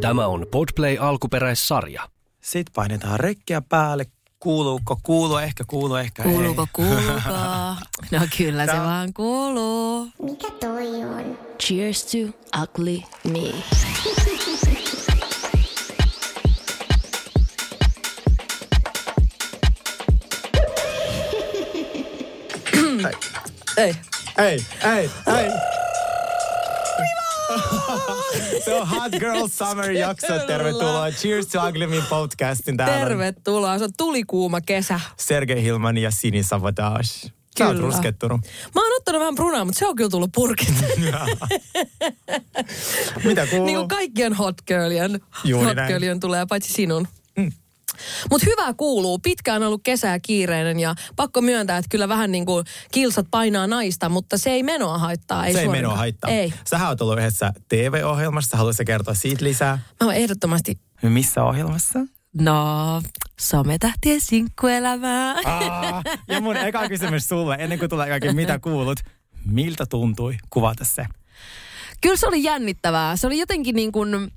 Tämä on Podplay alkuperäissarja. Sitten painetaan rekkiä päälle. Kuuluuko? Kuuluu ehkä, kuuluu ehkä. Kuuluuko, ei. kuuluuko? No kyllä se Tää- vaan kuuluu. Mikä toi on? Cheers to ugly me. Ei. Ei, ei, ei. Se on Hot Girl Summer jakso. Tervetuloa Cheers to Ugly Me podcastin. Täällä Tervetuloa. Se on tulikuuma kesä. Sergei Hilman ja Sini Savatage. Sä oot ruskettunut. Mä oon ottanut vähän brunaa, mutta se on kyllä tullut purkit. Mitä kuuluu? niin kuin kaikkien hot girlien, Juuri hot näin. girlien tulee, paitsi sinun. Mutta hyvä kuuluu. Pitkään on ollut kesää kiireinen ja pakko myöntää, että kyllä vähän niin kuin kilsat painaa naista, mutta se ei menoa haittaa. Ei se ei suorinta. menoa haittaa. Ei. Sähän oot ollut yhdessä TV-ohjelmassa. Haluaisitko kertoa siitä lisää? Mä oon ehdottomasti, Missä ohjelmassa? no, sometähtien sinkkuelämää. Aa, ja mun eka kysymys sulle, ennen kuin tulee kaikki mitä kuulut. Miltä tuntui kuvata se? Kyllä se oli jännittävää. Se oli jotenkin niin kuin,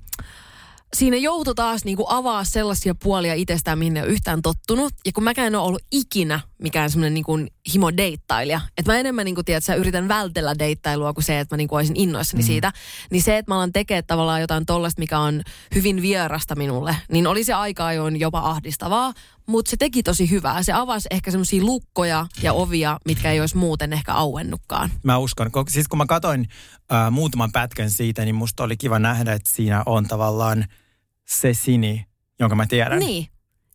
siinä joutui taas niin kuin avaa sellaisia puolia itsestään, mihin ei ole yhtään tottunut. Ja kun mäkään en ole ollut ikinä mikään semmoinen niin kuin himo deittailija. Että mä enemmän niin kuin, tiedät, sä, yritän vältellä deittailua kuin se, että mä niin kuin olisin innoissani mm. siitä. Niin se, että mä alan tekemään tavallaan jotain tollasta, mikä on hyvin vierasta minulle, niin oli se aika ajoin jopa ahdistavaa. Mutta se teki tosi hyvää. Se avasi ehkä semmoisia lukkoja ja ovia, mitkä ei olisi muuten ehkä auennutkaan. Mä uskon. Ko- Siis kun mä katsoin äh, muutaman pätkän siitä, niin musta oli kiva nähdä, että siinä on tavallaan se Sini, jonka mä tiedän. Niin.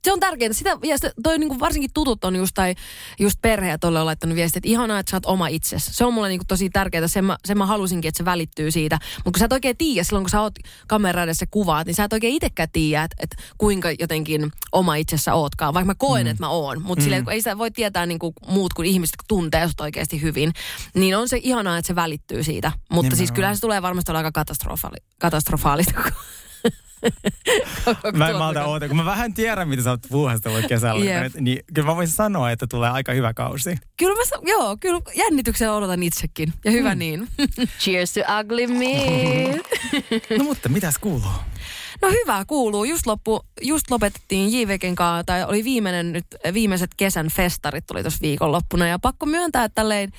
Se on tärkeää. Sitä, ja se, toi niinku varsinkin tutut on just, tai just perhe ja tolle on laittanut viestiä, että ihanaa, että sä oot oma itsesi. Se on mulle niinku tosi tärkeää. Sen mä, sen mä halusinkin, että se välittyy siitä. Mutta kun sä et oikein tiedä, silloin kun sä oot kamera edessä kuvaat, niin sä et oikein itsekään tiedä, että, että kuinka jotenkin oma itsessä ootkaan. Vaikka mä koen, mm. että mä oon. Mutta mm. ei sitä voi tietää niinku muut kuin ihmiset, kun tuntee sut oikeasti hyvin. Niin on se ihanaa, että se välittyy siitä. Mutta siis Nimenomaan. kyllähän se tulee varmasti olla aika katastrofaali- katastrofaalista. Mä en malta oota, kun mä vähän tiedän, mitä sä oot puuhastellut kesällä, nyt, niin kyllä mä voisin sanoa, että tulee aika hyvä kausi. Kyllä mä, joo, kyllä jännityksellä odotan itsekin. Ja hyvä mm. niin. Cheers to ugly me. No mutta mitäs kuuluu? No hyvä kuuluu. Just, loppu, just lopetettiin JVGn kanssa, tai oli viimeinen nyt, viimeiset kesän festarit tuli tuossa viikonloppuna. Ja pakko myöntää, että tälleen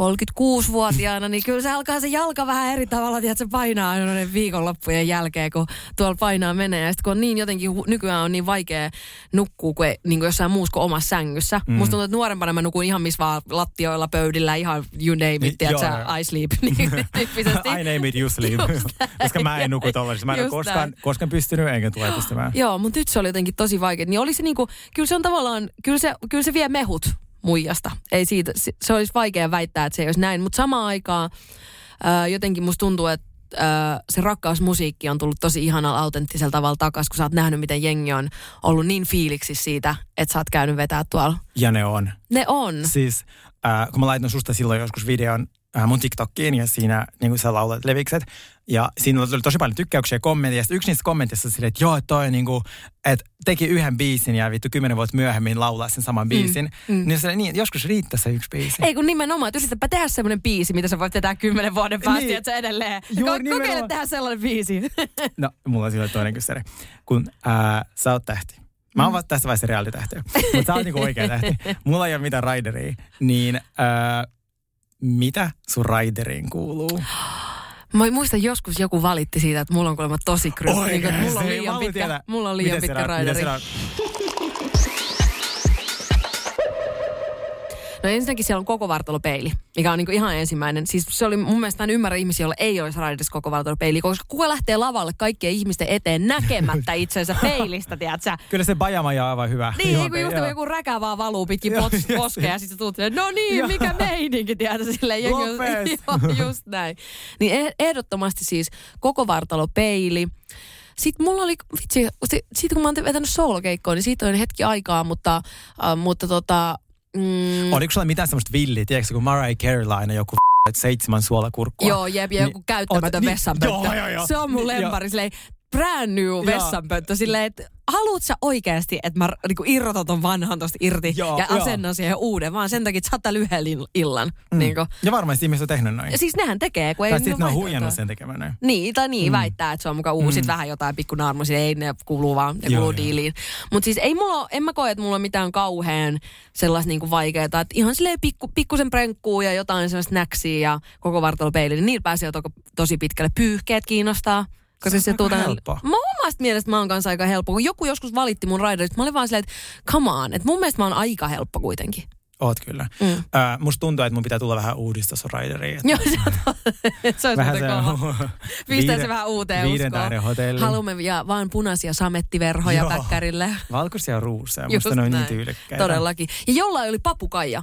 36-vuotiaana, niin kyllä se alkaa se jalka vähän eri tavalla, että se painaa aina viikonloppujen jälkeen, kun tuolla painaa menee. Ja sitten kun on niin jotenkin, nykyään on niin vaikea nukkua kuin, niin kuin jossain muussa kuin omassa sängyssä. Mm. Musta tuntuu, että nuorempana mä nukuin ihan missä vaan lattioilla, pöydillä, ihan you name Niin, it, tiedätkö, joo. I sleep, niin. I name it you sleep. Koska mä en nuku tollasissa. Mä en ole koskaan, koskaan pystynyt enkä tule pystymään. Joo, mutta nyt se oli jotenkin tosi vaikea. Niin oli se niinku, kyllä se on tavallaan, kyllä se, kyllä se vie mehut muijasta. Ei siitä, se, olisi vaikea väittää, että se ei olisi näin. Mutta samaan aikaan ää, jotenkin musta tuntuu, että ää, se rakkausmusiikki on tullut tosi ihanalla autenttisella tavalla takaisin, kun sä oot nähnyt, miten jengi on ollut niin fiiliksissä siitä, että sä oot käynyt vetää tuolla. Ja ne on. Ne on. Siis äh, kun mä laitoin susta silloin joskus videon äh, mun TikTokkiin ja siinä niin kuin sä laulat levikset. Ja siinä oli tosi paljon tykkäyksiä ja kommentteja. Yksi niistä kommenteista silleen, että joo, toi niin kuin, että teki yhden biisin ja vittu kymmenen vuotta myöhemmin laulaa sen saman biisin. Mm, Niin, se, niin joskus riittää se yksi biisi. Ei kun nimenomaan, että yritäpä tehdä semmoinen biisi, mitä sä voit vetää kymmenen vuoden päästä, Niin. että sä edelleen. Juuri Ko- kokeile tehdä sellainen biisi. No, mulla on silloin toinen kysymys. Kun äh, sä oot tähti. Mä oon vasta tässä vaiheessa reaalitähti. Mutta sä oot niinku oikea tähti. Mulla ei ole mitään raideria. Niin äh, mitä sun raideriin kuuluu? Mä muistan joskus joku valitti siitä, että mulla on kuulemma tosi kryppi. Niin, mulla on liian pitkä, mulla on liian miten pitkä siellä- No ensinnäkin siellä on koko vartalopeili, mikä on niinku ihan ensimmäinen. Siis se oli mun mielestä en ymmärrä ihmisiä, joilla ei olisi raiderissa koko vartalopeili, koska kuka lähtee lavalle kaikkien ihmisten eteen näkemättä itsensä peilistä, tiedätkö? Kyllä se bajamaja on aivan hyvä. Niin, Ihan- kun just joku räkä vaan valuu pitkin pot, poskea ja sitten tuut silleen, no niin, mikä meininki, tiedätkö, silleen jengi joo, just näin. Niin eh- ehdottomasti siis koko vartalopeili. Sitten mulla oli, vitsi, si- siitä kun mä oon vetänyt soolokeikkoa, niin siitä on hetki aikaa, mutta, äh, mutta tota, mm, Oliko sulla mitään semmoista villiä, tiedätkö, kun Mariah Carey aina joku seitsemän suolakurkkua. Joo, jep, ja Niin, joku käyttämätön oot- niin, vessanpönttö. joo, joo, joo. Se on mun Niin, lempari. Silleen, brand new vessanpönttö silleen, että haluut sä oikeasti, että mä niinku irrotan ton vanhan tosta irti Joo, ja joo. asennan siihen uuden, vaan sen takia, että sä oot täällä yhden ill- illan. Mm. Niinku. Ja varmasti ihmiset on tehnyt noin. Ja siis nehän tekee, kun ei Tai sitten ne on huijannut sen tekemään näin. Niin, tai niin, mm. väittää, että se on mukaan uusi. Mm. Vähän jotain pikku naarmusia, ei ne kuuluu vaan, ne Joo, kuuluu joo. diiliin. Mutta siis ei mulla, en mä koe, että mulla on mitään kauhean sellaista niinku vaikeaa. Että ihan silleen pikku, pikkusen prenkkuu ja jotain sellaista snäksiä ja koko vartalopeili, niin niillä pääsee jo to, tosi pitkälle. Pyyhkeet kiinnostaa. Koska Se on se aika tuota, helppo. mä omasta mielestä mä oon kanssa aika helppo. Kun joku joskus valitti mun raiderista, mä olin vaan silleen, että come on. Että mun mielestä mä oon aika helppo kuitenkin. Oot kyllä. Mm. Uh, musta tuntuu, että mun pitää tulla vähän uudistusraideriin. Joo, se, on- se olisi Vähän muuten kova. Pistää se vähän uuteen Viiden uskoon. tähden hotelli. Haluamme ja vaan punaisia samettiverhoja Joo. päkkärille. Valkoisia ja ruuseja. Musta ne on näin. niin tyylikkäitä. Todellakin. Ja jollain oli papukaija.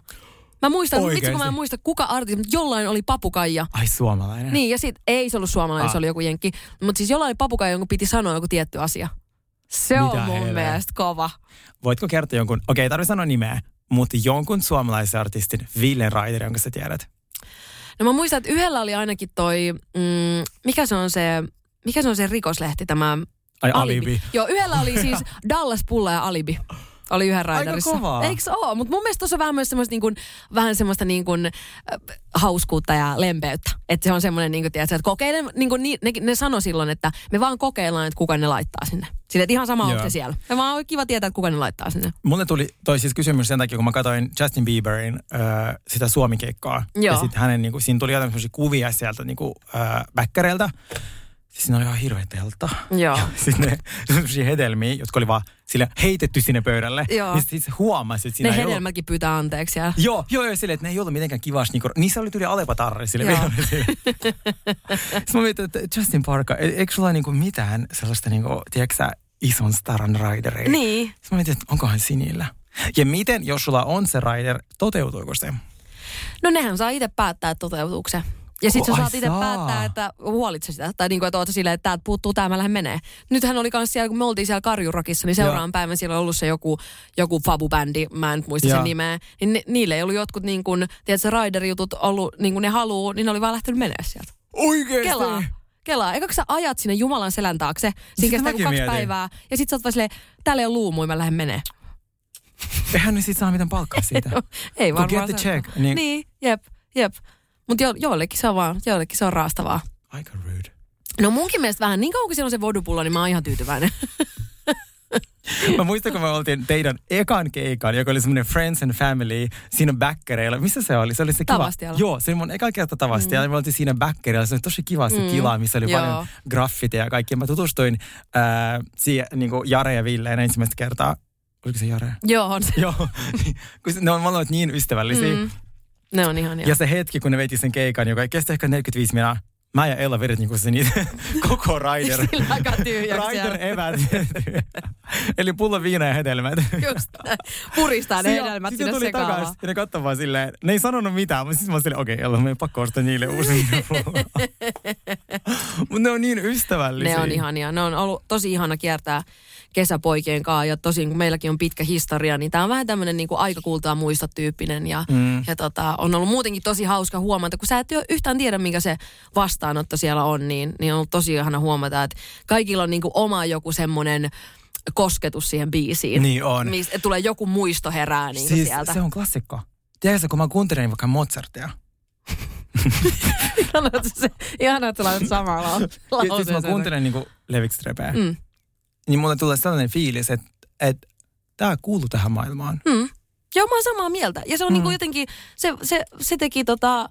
Mä muistan, Oikeesti? vitsi kun mä en muista kuka artisti, mutta jollain oli papukaija. Ai suomalainen. Niin, ja sit ei se ollut suomalainen, Ah. se oli joku jenkki. Mutta siis jollain oli papukaija, jonka piti sanoa joku tietty asia. Se on Mitä mun helveä? mielestä kova. Voitko kertoa jonkun, okei ei tarvitse sanoa nimeä, mutta jonkun suomalaisen artistin Ville Raider, jonka sä tiedät. No mä muistan, että yhdellä oli ainakin toi, mm, mikä se on se, mikä se on se rikoslehti, tämä Ai Alibi. Joo, yhdellä oli siis Dallas Pulla ja Alibi. Oli yhden raiderissa. kovaa. Eikö se ole? Mutta mun mielestä tuossa on vähän myös semmoista, niin kuin, vähän semmoista niin kuin, äh, hauskuutta ja lempeyttä. Että se on semmoinen, niin kuin, tiedätkö, että kokeile, niin kuin, ne, ne sanoi silloin, että me vaan kokeillaan, että kuka ne laittaa sinne. Sille, että ihan sama onko Joo. se siellä. Me vaan on kiva tietää, että kuka ne laittaa sinne. Mulle tuli toi siis kysymys sen takia, kun mä katsoin Justin Bieberin äh, sitä suomikeikkaa. Joo. Ja sitten hänen, niinku, siinä tuli jotain kuvia sieltä niinku, äh, väkkäreiltä. Siinä oli ihan hirveä teltta. Joo. Sitten ne semmoisia hedelmiä, jotka oli vaan sille heitetty sinne pöydälle. Joo. Niin siis huomasi, että siinä Ne ei ollut- pyytää anteeksi siellä. Joo, joo, joo, silleen, että ne ei ollut mitenkään kivasti. Niinku, niissä oli tuli alepatarri sille Joo. Sitten mä mietin, että Justin Parker, e- eikö sulla niinku mitään sellaista, niinku, tiedätkö sä, ison staran raideria? Niin. Sitten mä mietin, että onkohan sinillä. Ja miten, jos sulla on se rider, toteutuuko se? No nehän saa itse päättää, että toteutuuko se. Ja sitten sä saat itse päättää, että huolit sä sitä. Tai niin kuin, että oot silleen, että täältä puuttuu tämä, mä lähden menee. Nythän oli kans siellä, kun me oltiin siellä Karjurokissa, niin seuraavan päivän siellä on ollut se joku, joku Fabu-bändi, mä en muista Joo. sen nimeä. Niin ne, niille ei ollut jotkut niin kuin, tiedätkö, rider-jutut ollut niin kuin ne haluu, niin ne oli vaan lähtenyt menee sieltä. Oikeesti? Kelaa. Kelaa. Eikö sä ajat sinne Jumalan selän taakse, siinä Sitä kestää mäkin kaksi mietin. päivää, ja sit sä oot vaan silleen, täällä ei ole luumuja, mä lähden menee. Eihän ne sit saa mitään palkkaa siitä. Ei varmaan. get the check. Niin. Niin, jep, jep. Mutta jo, joillekin se on vaan, joillekin se on raastavaa. Aika rude. No munkin mielestä vähän, niin kauan kuin siellä on se vodupullo, niin mä oon ihan tyytyväinen. Mä muistan, kun me oltiin teidän ekan keikan, joka oli semmoinen Friends and Family siinä bäkkäreillä. Missä se oli? Se oli se kiva. Tavastialla. Joo, se oli mun eka kerta Tavastialla. Mm. Me oltiin siinä bäkkäreillä. Se oli tosi kiva se Mm. tila, missä oli Joo. paljon graffiteja ja kaikkea. Mä tutustuin äh, siihen niin kuin Jare ja Villeen ensimmäistä kertaa. Oliko se Jare? Joo, on se. Joo. kun ne on molemmat niin ystävällisiä. Mm. Ne on ihan Ja se hetki, kun ne veti sen keikan, joka kesti ehkä 45 minuuttia, mä ja Ella vedit niinku se niitä koko rider. Sillä aika siellä. evät. Eli pullo viina ja hedelmät. Just näin. Puristaa ne hedelmät sitten sinne tuli takas ja ne katsoi vaan silleen, ne ei sanonut mitään, mutta sitten mä olin okei, okay, Ella, me ei pakko ostaa niille uusi Mutta ne on niin ystävällisiä. Ne on ihania. Ne on ollut tosi ihana kiertää kesäpoikien kanssa ja tosin kun meilläkin on pitkä historia, niin tämä on vähän tämmöinen niin aika kultaa muista tyyppinen ja, Mm. ja tota, on ollut muutenkin tosi hauska huomata, kun sä et yhtään tiedä, minkä se vastaanotto siellä on, niin, niin on ollut tosi ihana huomata, että kaikilla on niin kuin oma joku semmoinen kosketus siihen biisiin. Niin on. Mistä tulee joku muisto herää niin siis sieltä. se on klassikko. Tiedätkö, kun mä kuuntelin vaikka Mozartia. Ihanaa, että sä laitat samaa lau- Ja siis mä lauseeseen. kuuntelen niinku Levikstrepeä. Mm. Niin mulle tulee sellainen fiilis, että, että tämä kuuluu tähän maailmaan. Mm. Joo, mä oon samaa mieltä. Ja se on mm. niinku jotenkin, se, se, se teki tota,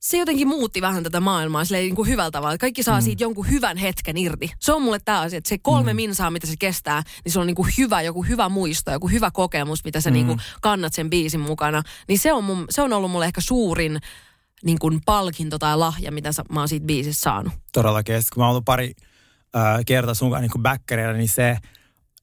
se jotenkin muutti vähän tätä maailmaa silleen niin kuin hyvällä tavalla. Kaikki saa mm. siitä jonkun hyvän hetken irti. Se on mulle tämä asia, että se kolme mm. minsaa, mitä se kestää, niin se on niin kuin hyvä, joku hyvä muisto, joku hyvä kokemus, mitä sä mm. niin kuin kannat sen biisin mukana. Niin se on, mun, se on ollut mulle ehkä suurin niin kuin palkinto tai lahja, mitä mä oon siitä biisistä saanut. Todellakin. Ja kun mä oon ollut pari äh, kertaa sun kanssa niin backereilla, niin se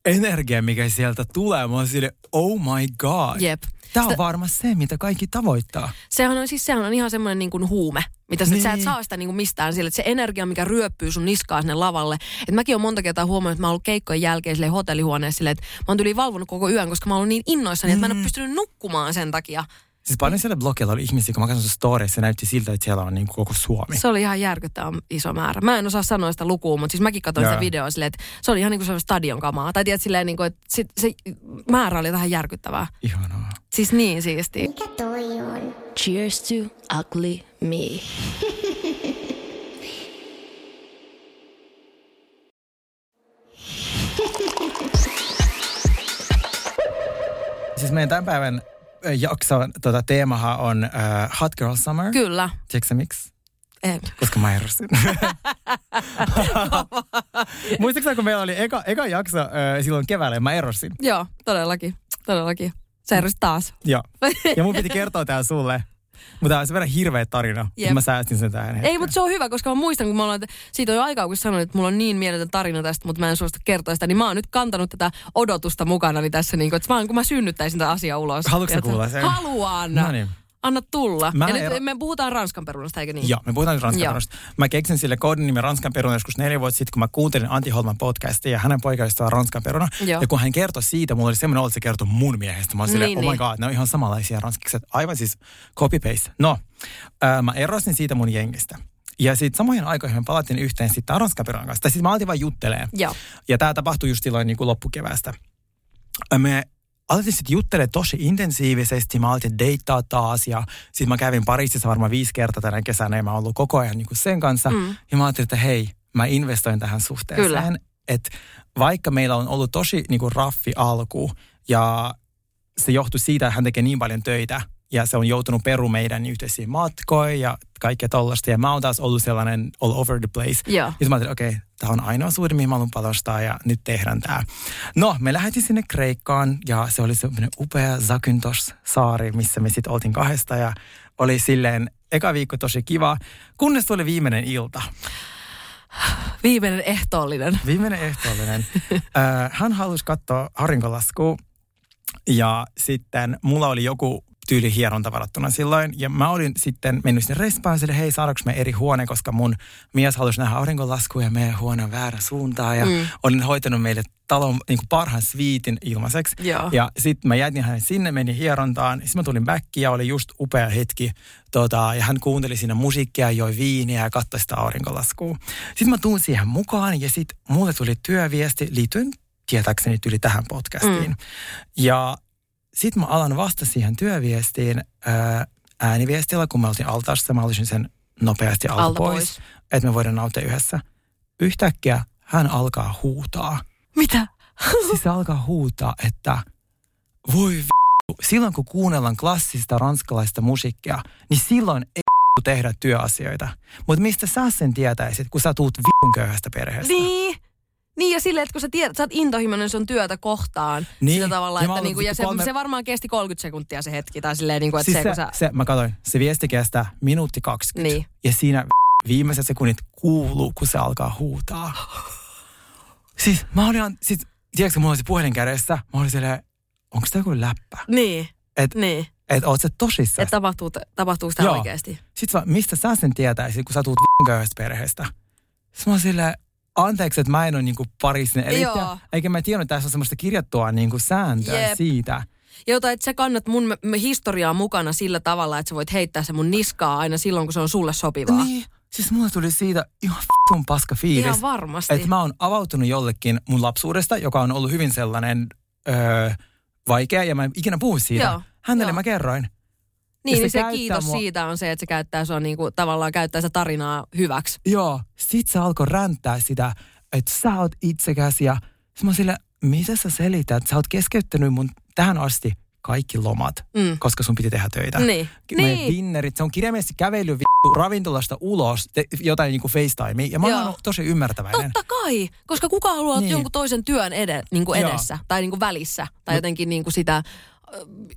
energia, mikä sieltä tulee, mä oon sille, oh my god. Jep. Tämä on varmaan se, mitä kaikki tavoittaa. Sehän on, siis sehän on ihan semmoinen niin kuin huume, mitä niin. sä et Niin. saa sitä niin kuin mistään sille, että se energia, mikä ryöppyy sun niskaa sinne lavalle. Et mäkin olen monta kertaa huomannut, että mä oon ollut keikkojen jälkeen sille hotellihuoneessa silleen, että mä oon yli valvonut koko yön, koska mä oon ollut niin innoissani, että mä en ole pystynyt nukkumaan sen takia. Siis paljon siellä blogilla oli ihmisiä, kun mä katson storeissa, se näytti siltä, että siellä on niin koko Suomi. Se oli ihan järkyttävän iso määrä. Mä en osaa sanoa sitä lukua, mutta siis mäkin katsoin sitä videoa silleen, että se oli ihan niin kuin se stadion kamaa. Tai tiedät silleen, niin kuin, että sit, se määrä oli vähän järkyttävää. Ihanaa. Siis niin siisti. Mikä toi on? Cheers to ugly me. Siis meidän tämän päivän jakson tota, teemahan on uh, Hot Girl Summer. Kyllä. Tiedätkö miksi? En. Koska mä erosin. Muistatko kun meillä oli eka, eka jakso äh, silloin keväällä ja mä erosin? Joo, todellakin. Todellakin. Sä erosit taas. Joo. Ja mun piti kertoa tää sulle. Mutta tämä on se verran hirveä tarina, Jep. mä säästin sen tähän Ei, mutta se on hyvä, koska mä muistan, kun mä ollaan, siitä on jo aikaa, kun sanoin, että mulla on niin mieletön tarina tästä, mutta mä en suosta kertoa sitä, niin mä oon nyt kantanut tätä odotusta mukana niin tässä, niin kuin, että mä kun mä synnyttäisin tätä asiaa ulos. Haluatko kuulla sen? Haluan. No niin. Anna tulla. Mä ja nyt me puhutaan ranskan perunasta, eikö niin? Joo, me puhutaan nyt Ranskan Joo. perunosta. Mä keksin sille koodin nimen Ranskan peruna joskus neljä vuotta sitten, kun mä kuuntelin Antti Holman podcastia ja hänen poikaistaan Ranskan peruna. Joo. Ja kun hän kertoi siitä, mulla oli semmoinen olo, että se kertoi mun miehestä. Mä olin silleen, Niin, oh my niin. god, ne on ihan samanlaisia ranskikset. Aivan siis copy-paste. No, ää, mä erosin siitä mun jengistä. Ja sitten samoihin aikoihin me palattiin yhteen sitten Ranskan perunan kanssa. Tai sitten mä aloitin vaan juttelee. Joo. Ja tämä tapahtui just silloin niin kuin loppukeväästä. Me aloitin sitten juttelemaan tosi intensiivisesti. Mä aloitin deittaa taas ja sitten mä kävin Pariisissa varmaan viisi kertaa tänä kesänä ja mä oon ollut koko ajan niin sen kanssa. Mm. Ja mä ajattelin, että hei, mä investoin tähän suhteeseen. Kyllä. Että vaikka meillä on ollut tosi niin kuin raffi alku ja se johtui siitä, että hän tekee niin paljon töitä ja se on joutunut peru meidän yhteisiä matkoja ja kaikkea tollaista. Ja mä oon taas ollut sellainen all over the place. Joo. Ja sitten mä ajattelin, okei, okay, tämä on ainoa suhde, mihin mä haluan panostaa ja nyt tehdään tämä. No, me lähdettiin sinne Kreikkaan ja se oli semmoinen upea Zakynthos-saari, missä me sitten oltiin kahdesta ja oli silleen eka viikko tosi kiva, kunnes tuli viimeinen ilta. Viimeinen ehtoollinen. Viimeinen ehtoollinen. Ö, Hän halusi katsoa aurinkolaskua ja sitten mulla oli joku tyyli hieronta varattuna silloin. Ja mä olin sitten mennyt sinne respaan sille, hei saadaanko me eri huone, koska mun mies halusi nähdä aurinkolaskua ja meidän huone on väärä suuntaan. Ja mm. olin hoitanut meille talon niin kuin parhaan sviitin ilmaiseksi. Joo. Ja sitten mä jätin hänet sinne, menin hierontaan. Sitten mä tulin back ja oli just upea hetki. Tota, ja hän kuunteli siinä musiikkia, joi viiniä ja katsoi sitä aurinkolaskua. Sitten mä tuun siihen mukaan ja sitten mulle tuli työviesti liittyen tietääkseni yli tähän podcastiin. Mm. Ja sitten mä alan vasta siihen työviestiin ää, ääniviestillä, kun mä olin altaassa. Mä olisin sen nopeasti alta, Alta pois, pois. että me voidaan nauttia yhdessä. Yhtäkkiä hän alkaa huutaa. Mitä? Siis se alkaa huutaa, että voi v***, silloin kun kuunnellaan klassista ranskalaista musiikkia, niin silloin ei tehdä työasioita. Mutta mistä sä sen tietäisit, kun sä tuut v***n köyhästä perheestä? Niin. Niin ja silleen, että kun sä tiedät, sä oot intohimoinen sun työtä kohtaan. Niin. Sillä tavalla, Ja että niinku, ja se, kolme- se, varmaan kesti 30 sekuntia se hetki. Tai silleen, niinku, että Siis se, se, kun sä... se, mä katsoin, se viesti kestää minuutti 20. Niin. Ja siinä viimeiset sekunnit kuuluu, kun se alkaa huutaa. Siis mä olin, ihan- siis, tiedätkö, mulla oli se puhelin kädessä. Mä olin silleen, onko tämä joku läppä? Niin. Et, Niin. et oot sä tosissaan? Että tapahtuu, tapahtuu sitä Joo. oikeasti. Sitten mistä sä sen tietäisit, kun sä tuut köyhästä perheestä? Sitten mä silleen, anteeksi, että mä en ole niinku parisen. Eli Joo. eikä mä tiennyt, että tässä on semmoista kirjattua niinku sääntöä Jep. siitä. Jota, että sä kannat mun historiaa mukana sillä tavalla, että sä voit heittää se mun niskaa aina silloin, kun se on sulle sopivaa. Niin. Siis mulle tuli siitä ihan f***un paska fiilis. Ihan varmasti. Että mä oon avautunut jollekin mun lapsuudesta, joka on ollut hyvin sellainen öö, vaikea ja mä en ikinä puhu siitä. Joo, Hänelle joo. mä kerroin. Niin, se niin se käyttää kiitos mua- siitä on se, että se käyttää sua niinku, tavallaan käyttää sitä tarinaa hyväksi. Joo. Sit se alkoi ränttää sitä, että sä oot itsekäs ja mä oon sille, mitä sä selität? Sä oot keskeyttänyt mun tähän asti kaikki lomat, Mm. koska sun piti tehdä töitä. Niin. Meidän Niin. dinnerit, se on kirjaimellisesti kävely vittu ravintolasta ulos, te, jotain niinku FaceTime. Ja mä oon Joo. tosi ymmärtäväinen. Totta kai, koska kuka haluaa Niin. jonkun toisen työn ede, niin kuin Joo. edessä tai niin kuin välissä tai jotenkin niin kuin sitä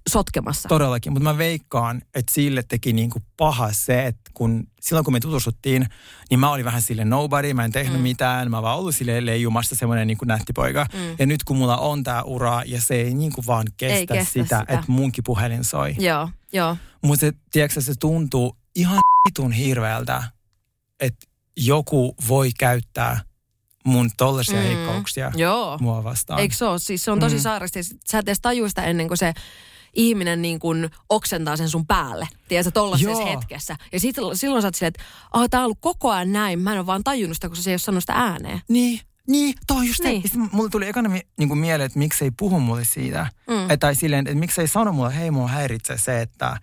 sotkemassa. Todellakin, mutta mä veikkaan, että sille teki niinku paha se, että kun silloin kun me tutustuttiin, niin mä olin vähän sille nobody, mä en tehnyt mm. mitään, mä vaan ollut sille leijumassa semmoinen niinku nättipoika. Mm. Ja nyt kun mulla on tää ura ja se ei niinku vaan kestä, Ei kestä sitä, sitä. että munkin puhelin soi. Joo, joo. Mutta se, tiedätkö, se tuntuu ihan vitun hirveältä, että joku voi käyttää mun tollaisia mm. heikkouksia Joo. mua vastaan. Eikö se ole? Siis se on tosi Mm. sairasti. Sä et edes tajua sitä ennen kuin se ihminen niin kuin oksentaa sen sun päälle, tiedätkö, tollaisessa hetkessä. Ja sit, silloin sä oot silleen, että oh, tää on ollut koko ajan näin, mä en ole vaan tajunnut sitä, kun se ei ole sanonut sitä ääneen. Niin, niin, toi on just niin. Niin. se. Ja sit mulle tuli ekana mi- niinku mieleen, että miksei puhu mulle siitä. Mm. Et, tai silleen, että miksei sano mulle, hei mua häiritsee se, että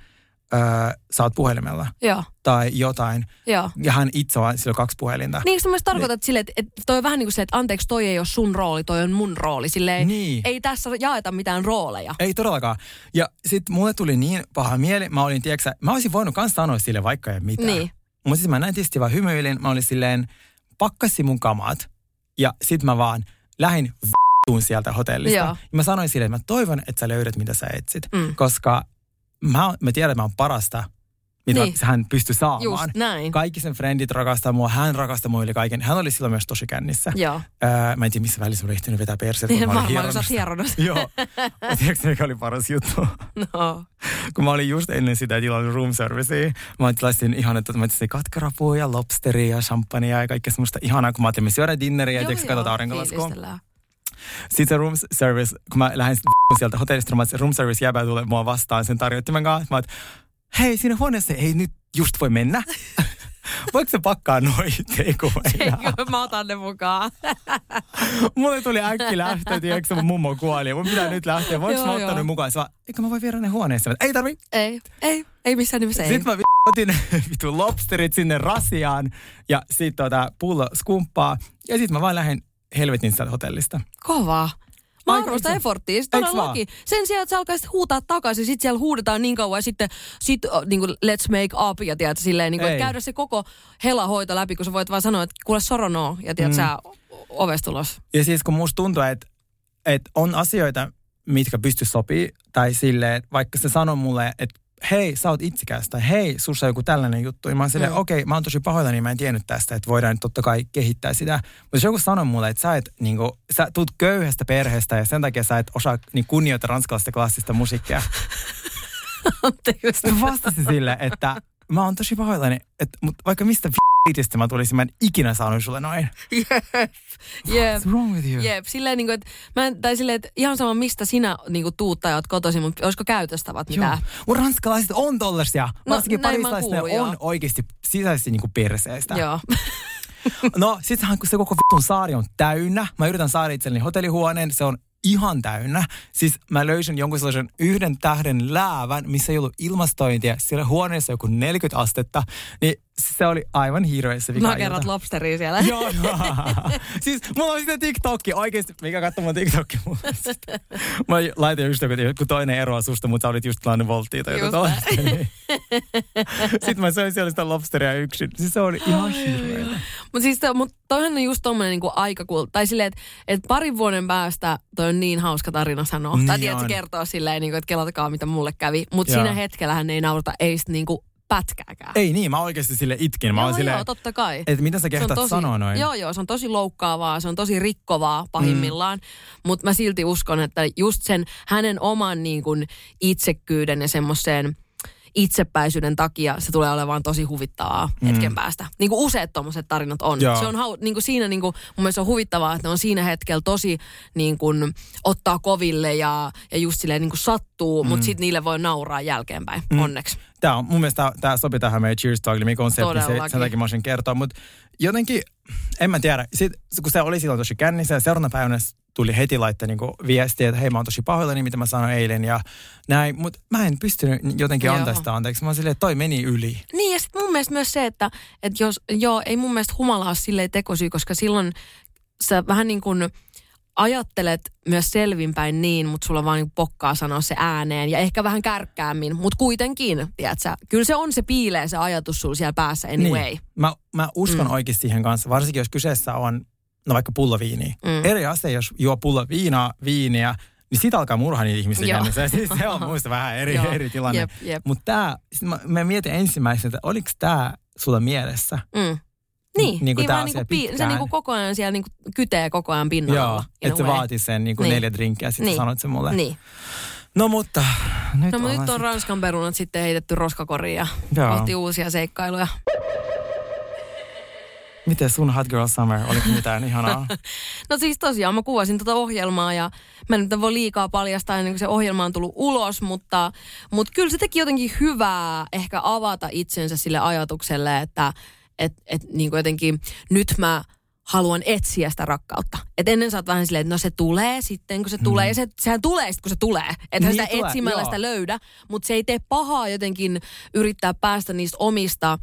öö, sä oot puhelimella Joo, tai jotain. joo. Ja hän itse on sillä on kaksi puhelinta. Niin, sä myös tarkoitat silleen, että, että toi on vähän niin kuin se, että anteeksi, toi ei ole sun rooli, toi on mun rooli. Silleen, Niin. ei tässä jaeta mitään rooleja. Ei todellakaan. Ja sitten mulle tuli niin paha mieli, mä olin, tiedätkö, mä olisin voinut kans sanoa sille vaikka ei mitään. Niin. Mutta siis mä näin tietysti vaan hymyilin, mä olin silleen, pakkasi mun kamat ja sit mä vaan lähin v***uun sieltä hotellista. Joo. Ja mä sanoin sille, että mä toivon, että sä löydät mitä sä etsit, Mm. koska mä, mä tiedän, että mä oon parasta, mitä Niin. hän pystyy saamaan. Just näin. Kaikki sen frendit rakastaa mua, hän rakastaa mua yli kaiken. Hän oli silloin myös tosi kännissä. Joo. Öö, mä en tiedä, missä välissä mä olin ehtinyt vetää perseet, kun Niin, mä olin hieronnassa. hieronnut. Joo. Tiedätkö, mikä oli paras juttu? No. kun mä olin just ennen sitä tilannut room servicea, mä tilasin ihan, että mä tilasin katkarapua ja lobsteria champagnea ja kaikkea semmoista ihanaa, kun mä ajattelin, me syödään dinneriä ja tiedätkö, katsotaan aurinkolaskua. Sitten se room service, kun mä lähdin sit sieltä hotellista, mä se room service jäbä tulee mua vastaan sen tarjottimen kanssa. Mä että hei, siinä huoneessa ei nyt just voi mennä. Voiko se pakkaa noin takeawayja? Eikö mä otan ne mukaan? Mulle tuli äkki lähtö, tiedätkö, mun mummo kuoli mun pitää nyt lähteä. Voinko Joo, mä ottaa ne mukaan? Vaan, eikö mä voi viedä ne huoneeseen? Mä, Ei tarvi. ei, ei, ei missään nimessä ei. Sitten mä otin vitu lobsterit sinne rasiaan ja sitten tota pullo skumppaa. Ja sitten mä vaan lähdin helvetin sieltä hotellista. Kovaa. Mä arvostan efforttia, vaan? todellakin. Sen sijaan, että sä alkaisit huutaa takaisin, sit siellä huudetaan niin kauan ja sitten sit, uh, niin kuin, let's make up ja tiedät, silleen, niin kuin, että käydä se koko helahoito läpi, kun sä voit vaan sanoa, että kuule soro no, ja tiedät, mm. sä ovesta ulos. Ja siis kun musta tuntuu, että, että on asioita, mitkä pysty sopii, tai silleen, vaikka se sanoo mulle, että hei, sä oot itsikäs, tai hei, sussa on joku tällainen juttu. Ja mä oon silleen, Mm. okei, okay, mä oon tosi pahoillani, mä en tiennyt tästä, että voidaan nyt totta kai kehittää sitä. Mutta jos joku sanoo mulle, että sä, et, niin kuin, sä tuut köyhästä perheestä ja sen takia sä et osaa niin kunnioita ranskalaista klassista musiikkia. Anteeksi. Mä vastasin sille, että mä oon tosi pahoillani, että mut vaikka mistä vitistä mä tulisin, mä en ikinä saanut sulle noin. Jep. Jep. What's wrong with you? Jep, silleen niin kuin, että, mä en, tai silleen, että ihan sama mistä sinä niin kuin, tuut tai oot kotoisin, mutta olisiko käytöstavat Joo. mitään? Mutta ranskalaiset on tollasia. No, Varsinkin ne kuullut, on joo. oikeasti sisäisesti niinku perseestä. Joo. No sittenhän kun se koko vittun saari on täynnä. Mä yritän saada itselleni hotellihuoneen. Se on ihan täynnä. Siis mä löysin jonkun sellaisen yhden tähden läävän, missä ei ollut ilmastointia. Siellä huoneessa joku 40 astetta. Niin se oli aivan hirveässä vika Nakerat lobsteria siellä. Joo, joo. siis mulla on sitä TikTokki oikeesti, mikä katsoo mun TikTokki mulle. Mä laitan just joku, kun toinen eroa susta, mutta sä olit just tilannut volttia tai joku tollaista. Niin. Sitten mä söin siellä sitä lobsteria yksin. Siis se oli ihan hirveetä. Mutta siis to, mut toihan on just tommonen niinku aika cool. Tai silleen, että et parin vuoden päästä toi on niin hauska tarina sanoa. Niin tai tiedät, se kertoo silleen, niinku, että kelatakaa mitä mulle kävi. Mutta siinä hetkellä hän ei naurata ei sit niinku pätkääkään. Ei niin, mä oikeasti sille itkin. Mä joo, oon silleen, joo, totta kai. että mitä sä kehtaat sanoa noin? Joo, joo, se on tosi loukkaavaa, se on tosi rikkovaa pahimmillaan, mm. mutta mä silti uskon, että just sen hänen oman niin kuin, itsekkyyden ja semmoiseen itsepäisyyden takia se tulee olemaan tosi huvittavaa mm. hetken päästä. Niin kuin useat tommoset tarinat on. Joo. Se on hau, niin kuin siinä niin kuin, mun mielestä on huvittavaa, että ne on siinä hetkellä tosi niin kuin, ottaa koville ja, ja just silleen niin kuin sattuu, mm. mutta sitten niille voi nauraa jälkeenpäin, mm. onneksi. Tämä on, mun mielestä tämä sopii tähän meidän Cheers Talk konseptiin, se, Todellakin. sen takia mä olisin kertoa, mutta jotenkin, en mä tiedä, sit, kun se oli silloin tosi kännissä ja seuraavana päivänä tuli heti laittaa niinku viestiä, että hei mä oon tosi pahoillani, mitä mä sanoin eilen ja näin, mutta mä en pystynyt jotenkin Joo. antaa sitä anteeksi. Mä oon silleen, että toi meni yli. Niin ja sitten mun mielestä myös se, että, että jos, joo, ei mun mielestä humala ole silleen tekosyy, koska silloin sä vähän niin kuin ajattelet myös selvinpäin niin, mutta sulla vaan niin pokkaa sanoa se ääneen ja ehkä vähän kärkkäämmin, mutta kuitenkin, tiedätkö, kyllä se on se piilee se ajatus sulla siellä päässä anyway. Niin. Mä, mä uskon Mm. oikeasti siihen kanssa, varsinkin jos kyseessä on no vaikka pullo viiniä. Mm. Eri asia, jos juo pullo viinaa, viiniä, niin siitä alkaa murhaa niitä ihmisiä kännissä. Siis se on muista vähän eri, eri tilanne. Mutta tämä, mä, mä mietin ensimmäisenä, että oliko tämä sulla mielessä? Mm. Niin, Niin kuin niin tää vaan asia niin kuin pi- se niin kuin koko ajan siellä niin kuin kytee koko ajan pinnalla. Joo, että se way. vaati sen niin kuin Niin. neljä drinkkiä, sitten Niin. niin. sanoit sen mulle. Niin. No mutta nyt No mutta nyt on sit- Ranskan perunat sitten heitetty roskakoriin ja Joo. kohti uusia seikkailuja. Miten sun Hot Girl Summer, oliko mitään ihanaa? No siis tosiaan mä kuvasin tuota ohjelmaa ja mä nyt en voi liikaa paljastaa ennen kuin se ohjelma on tullut ulos, mutta, mutta kyllä se teki jotenkin hyvää ehkä avata itsensä sille ajatukselle, että et, et, niin kuin jotenkin nyt mä haluan etsiä sitä rakkautta. Et ennen sä oot vähän silleen, että no se tulee sitten, kun se mm. tulee. Ja se, sehän tulee sitten, kun se tulee. Että niin sitä tulee, etsimällä joo. sitä löydä. Mutta se ei tee pahaa jotenkin yrittää päästä niistä omista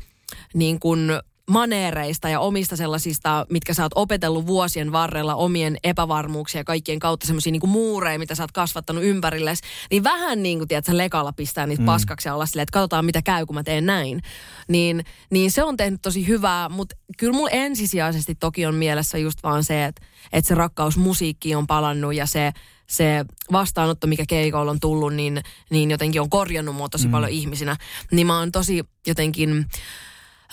niin kuin maneereista ja omista sellaisista, mitkä sä oot opetellut vuosien varrella omien epävarmuuksia ja kaikkien kautta semmoisia niin muureja, mitä sä oot kasvattanut ympärille, niin vähän niin kuin, tiedät, lekalla pistää niitä mm. paskaksi ja olla silleen, että katsotaan mitä käy, kun mä teen näin. Niin, niin se on tehnyt tosi hyvää, mutta kyllä mulla ensisijaisesti toki on mielessä just vaan se, että, että se rakkaus musiikkiin on palannut ja se, se vastaanotto, mikä keikoilla on tullut, niin, niin jotenkin on korjannut mua tosi mm. paljon ihmisinä. Niin mä oon tosi jotenkin...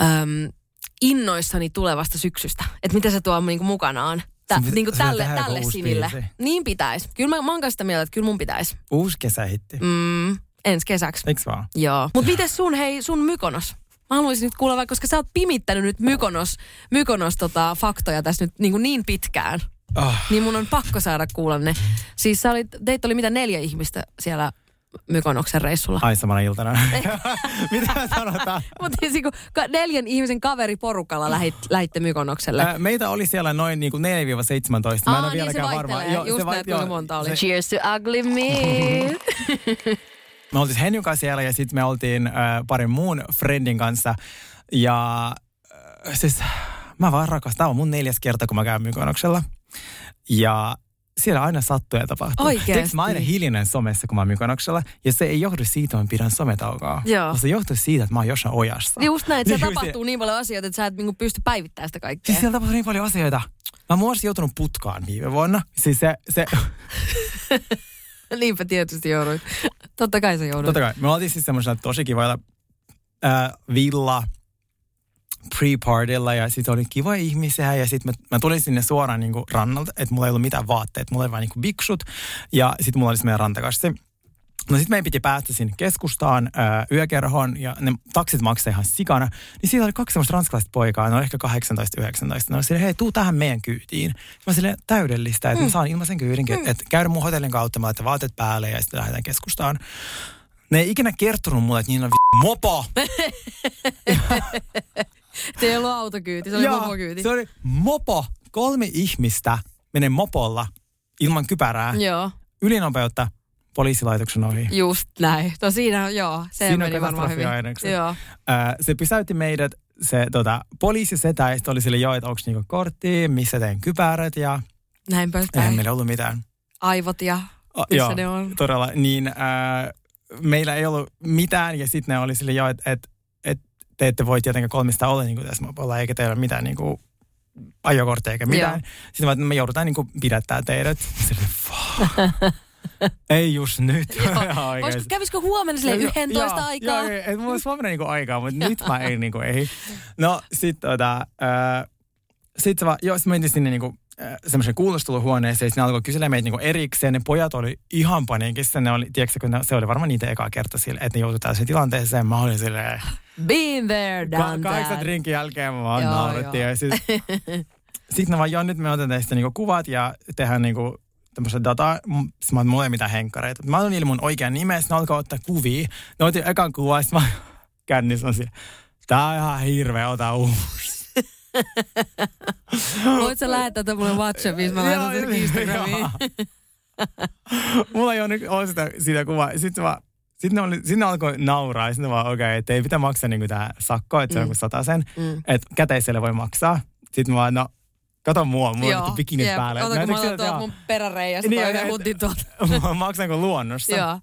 Öm, innoissani tulevasta syksystä. Että mitä se tuo niinku mukanaan. Tä, niin kuin tälle, tälle sinille. Biisi. Niin pitäisi. Kyllä mä, mä oon sitä mieltä, että kyllä mun pitäisi. Uusi kesähitti. Mm, ensi kesäksi. Eiks vaan? Joo. Mutta miten sun, hei, sun Mykonos? Mä haluaisin nyt kuulla, vaikka koska sä oot pimittänyt nyt Mykonos, Mykonos tota, faktoja tässä nyt niin, niin pitkään. Oh. Niin mun on pakko saada kuulla ne. Siis sä olit, teitä oli mitä neljä ihmistä siellä Mykonoksen reissulla. Ai samana iltana. Mitä sanotaan? Mutta siis kun neljän ihmisen kaveriporukalla lähit, lähitte Mykonokselle. Ää, meitä oli siellä noin niin 4-17. Mä en Aa, ole niin vieläkään varma. Joo, Just se näet, kuinka monta oli. Se... Cheers to ugly me. me oltiin Henjun kanssa siellä ja sitten me oltiin äh, parin muun friendin kanssa. Ja äh, siis mä vaan rakastan. Tämä on mun neljäs kerta, kun mä käyn Mykonoksella. Ja siellä aina sattuu ja tapahtuu. Oikeesti? mä aina hiljainen somessa, kun mä oon Mykonoksella. Ja se ei johdu siitä, että mä pidän sometaukoa. Joo. Se johtuu siitä, että mä oon jossain ojassa. Just näin, että siellä tapahtuu niin paljon asioita, että sä et niinku pysty päivittämään sitä kaikkea. Siis siellä tapahtuu niin paljon asioita. Mä oon joutunut putkaan viime vuonna. Siis se... se... Niinpä tietysti jouduit. Totta kai se jouduit. Totta kai. Me oltiin siis semmoisella tosi kivoilla äh, villa pre-partilla ja sitten oli kiva ihmisiä ja sitten mä, mä, tulin sinne suoraan niin kuin rannalta, että mulla ei ollut mitään vaatteita, mulla oli vain niin biksut ja sitten mulla oli meidän rantakassi. No sitten meidän piti päästä sinne keskustaan ää, yökerhoon ja ne taksit maksoi ihan sikana. Niin siellä oli kaksi semmoista ranskalaista poikaa, ne oli ehkä 18-19. Ne oli silleen, hei, tuu tähän meidän kyytiin. Mä silleen, täydellistä, että mm. mä saan ilmaisen kyydin, mm. että käydä mun hotellin kautta, mä vaatteet päälle ja sitten lähdetään keskustaan. Ne ei ikinä kertonut mulle, että niin on vi- mopo. Se ei ollut autokyyti, se oli Joo, mopokyyti. Se oli mopo. Kolme ihmistä menee mopolla ilman kypärää. Joo. Ylinopeutta poliisilaitoksen ohi. Just näin. No siinä, joo, se siinä meni varmaan hyvin. Joo. Äh, se pysäytti meidät, se tota, poliisi setä, ja oli sille, joo, että onko niinku kortti, missä teen kypärät ja... Näin poispäin. Eihän meillä ollut mitään. Aivot ja missä joo, ne on. todella. Niin äh, meillä ei ollut mitään, ja sitten ne oli sille, joo, että et, te ette voi tietenkään kolmista olla niin kuin tässä mopolla, eikä teillä ole mitään niin kuin ajokortteja eikä mitään. Joo. Sitten vaan, me joudutaan niin kuin pidättää teidät. Sitten, ei just nyt. Voisiko, kävisikö huomenna sille 11 aikaa? Joo, ei, mulla olisi huomenna niinku aikaa, mutta nyt mä en niinku ei. No sit tota, äh, sit, va, joo, sit mä mentiin sinne niinku semmoisen kuulusteluhuoneeseen, ja ne alkoi kysellä meitä niinku erikseen. Ne pojat oli ihan paniikissa. Ne oli, tiedätkö, kun ne, se oli varmaan niitä ekaa kerta sille, että ne joutui tällaiseen tilanteeseen. Mä olin silleen... Been there, done ka- Kahdeksan drinkin jälkeen mä vaan naurettiin. Ja siis, sitten ne vaan, joo, nyt me otetaan teistä niinku kuvat ja tehdään niinku tämmöistä dataa. Sitten mä ei mitään henkkareita. Mä otin niille mun oikean nimen, sitten ne alkoi ottaa kuvia. Ne otin ekan kuva, sitten mä kännissä on siellä. Tää on ihan hirveä, ota uusi. Voit sä lähettää tätä mulle WhatsAppissa, mä laitan sen Instagramiin. Mulla ei ole nyt ole sitä, sitä kuvaa. Sitten mä sitten ne, oli, sitten ne alkoi nauraa ja sitten vaan, okei, okay, että ei pitää maksaa niinku tää sakko, että se mm. on sata sen. Mm. Että käteiselle voi maksaa. Sitten mä vaan, no, kato mua, mulla on bikinit Jep, päällä. Kato, kun mä otan tuolta mun peräreijästä niin, toi yhden hutin tuolta. Maksanko luonnossa? Joo.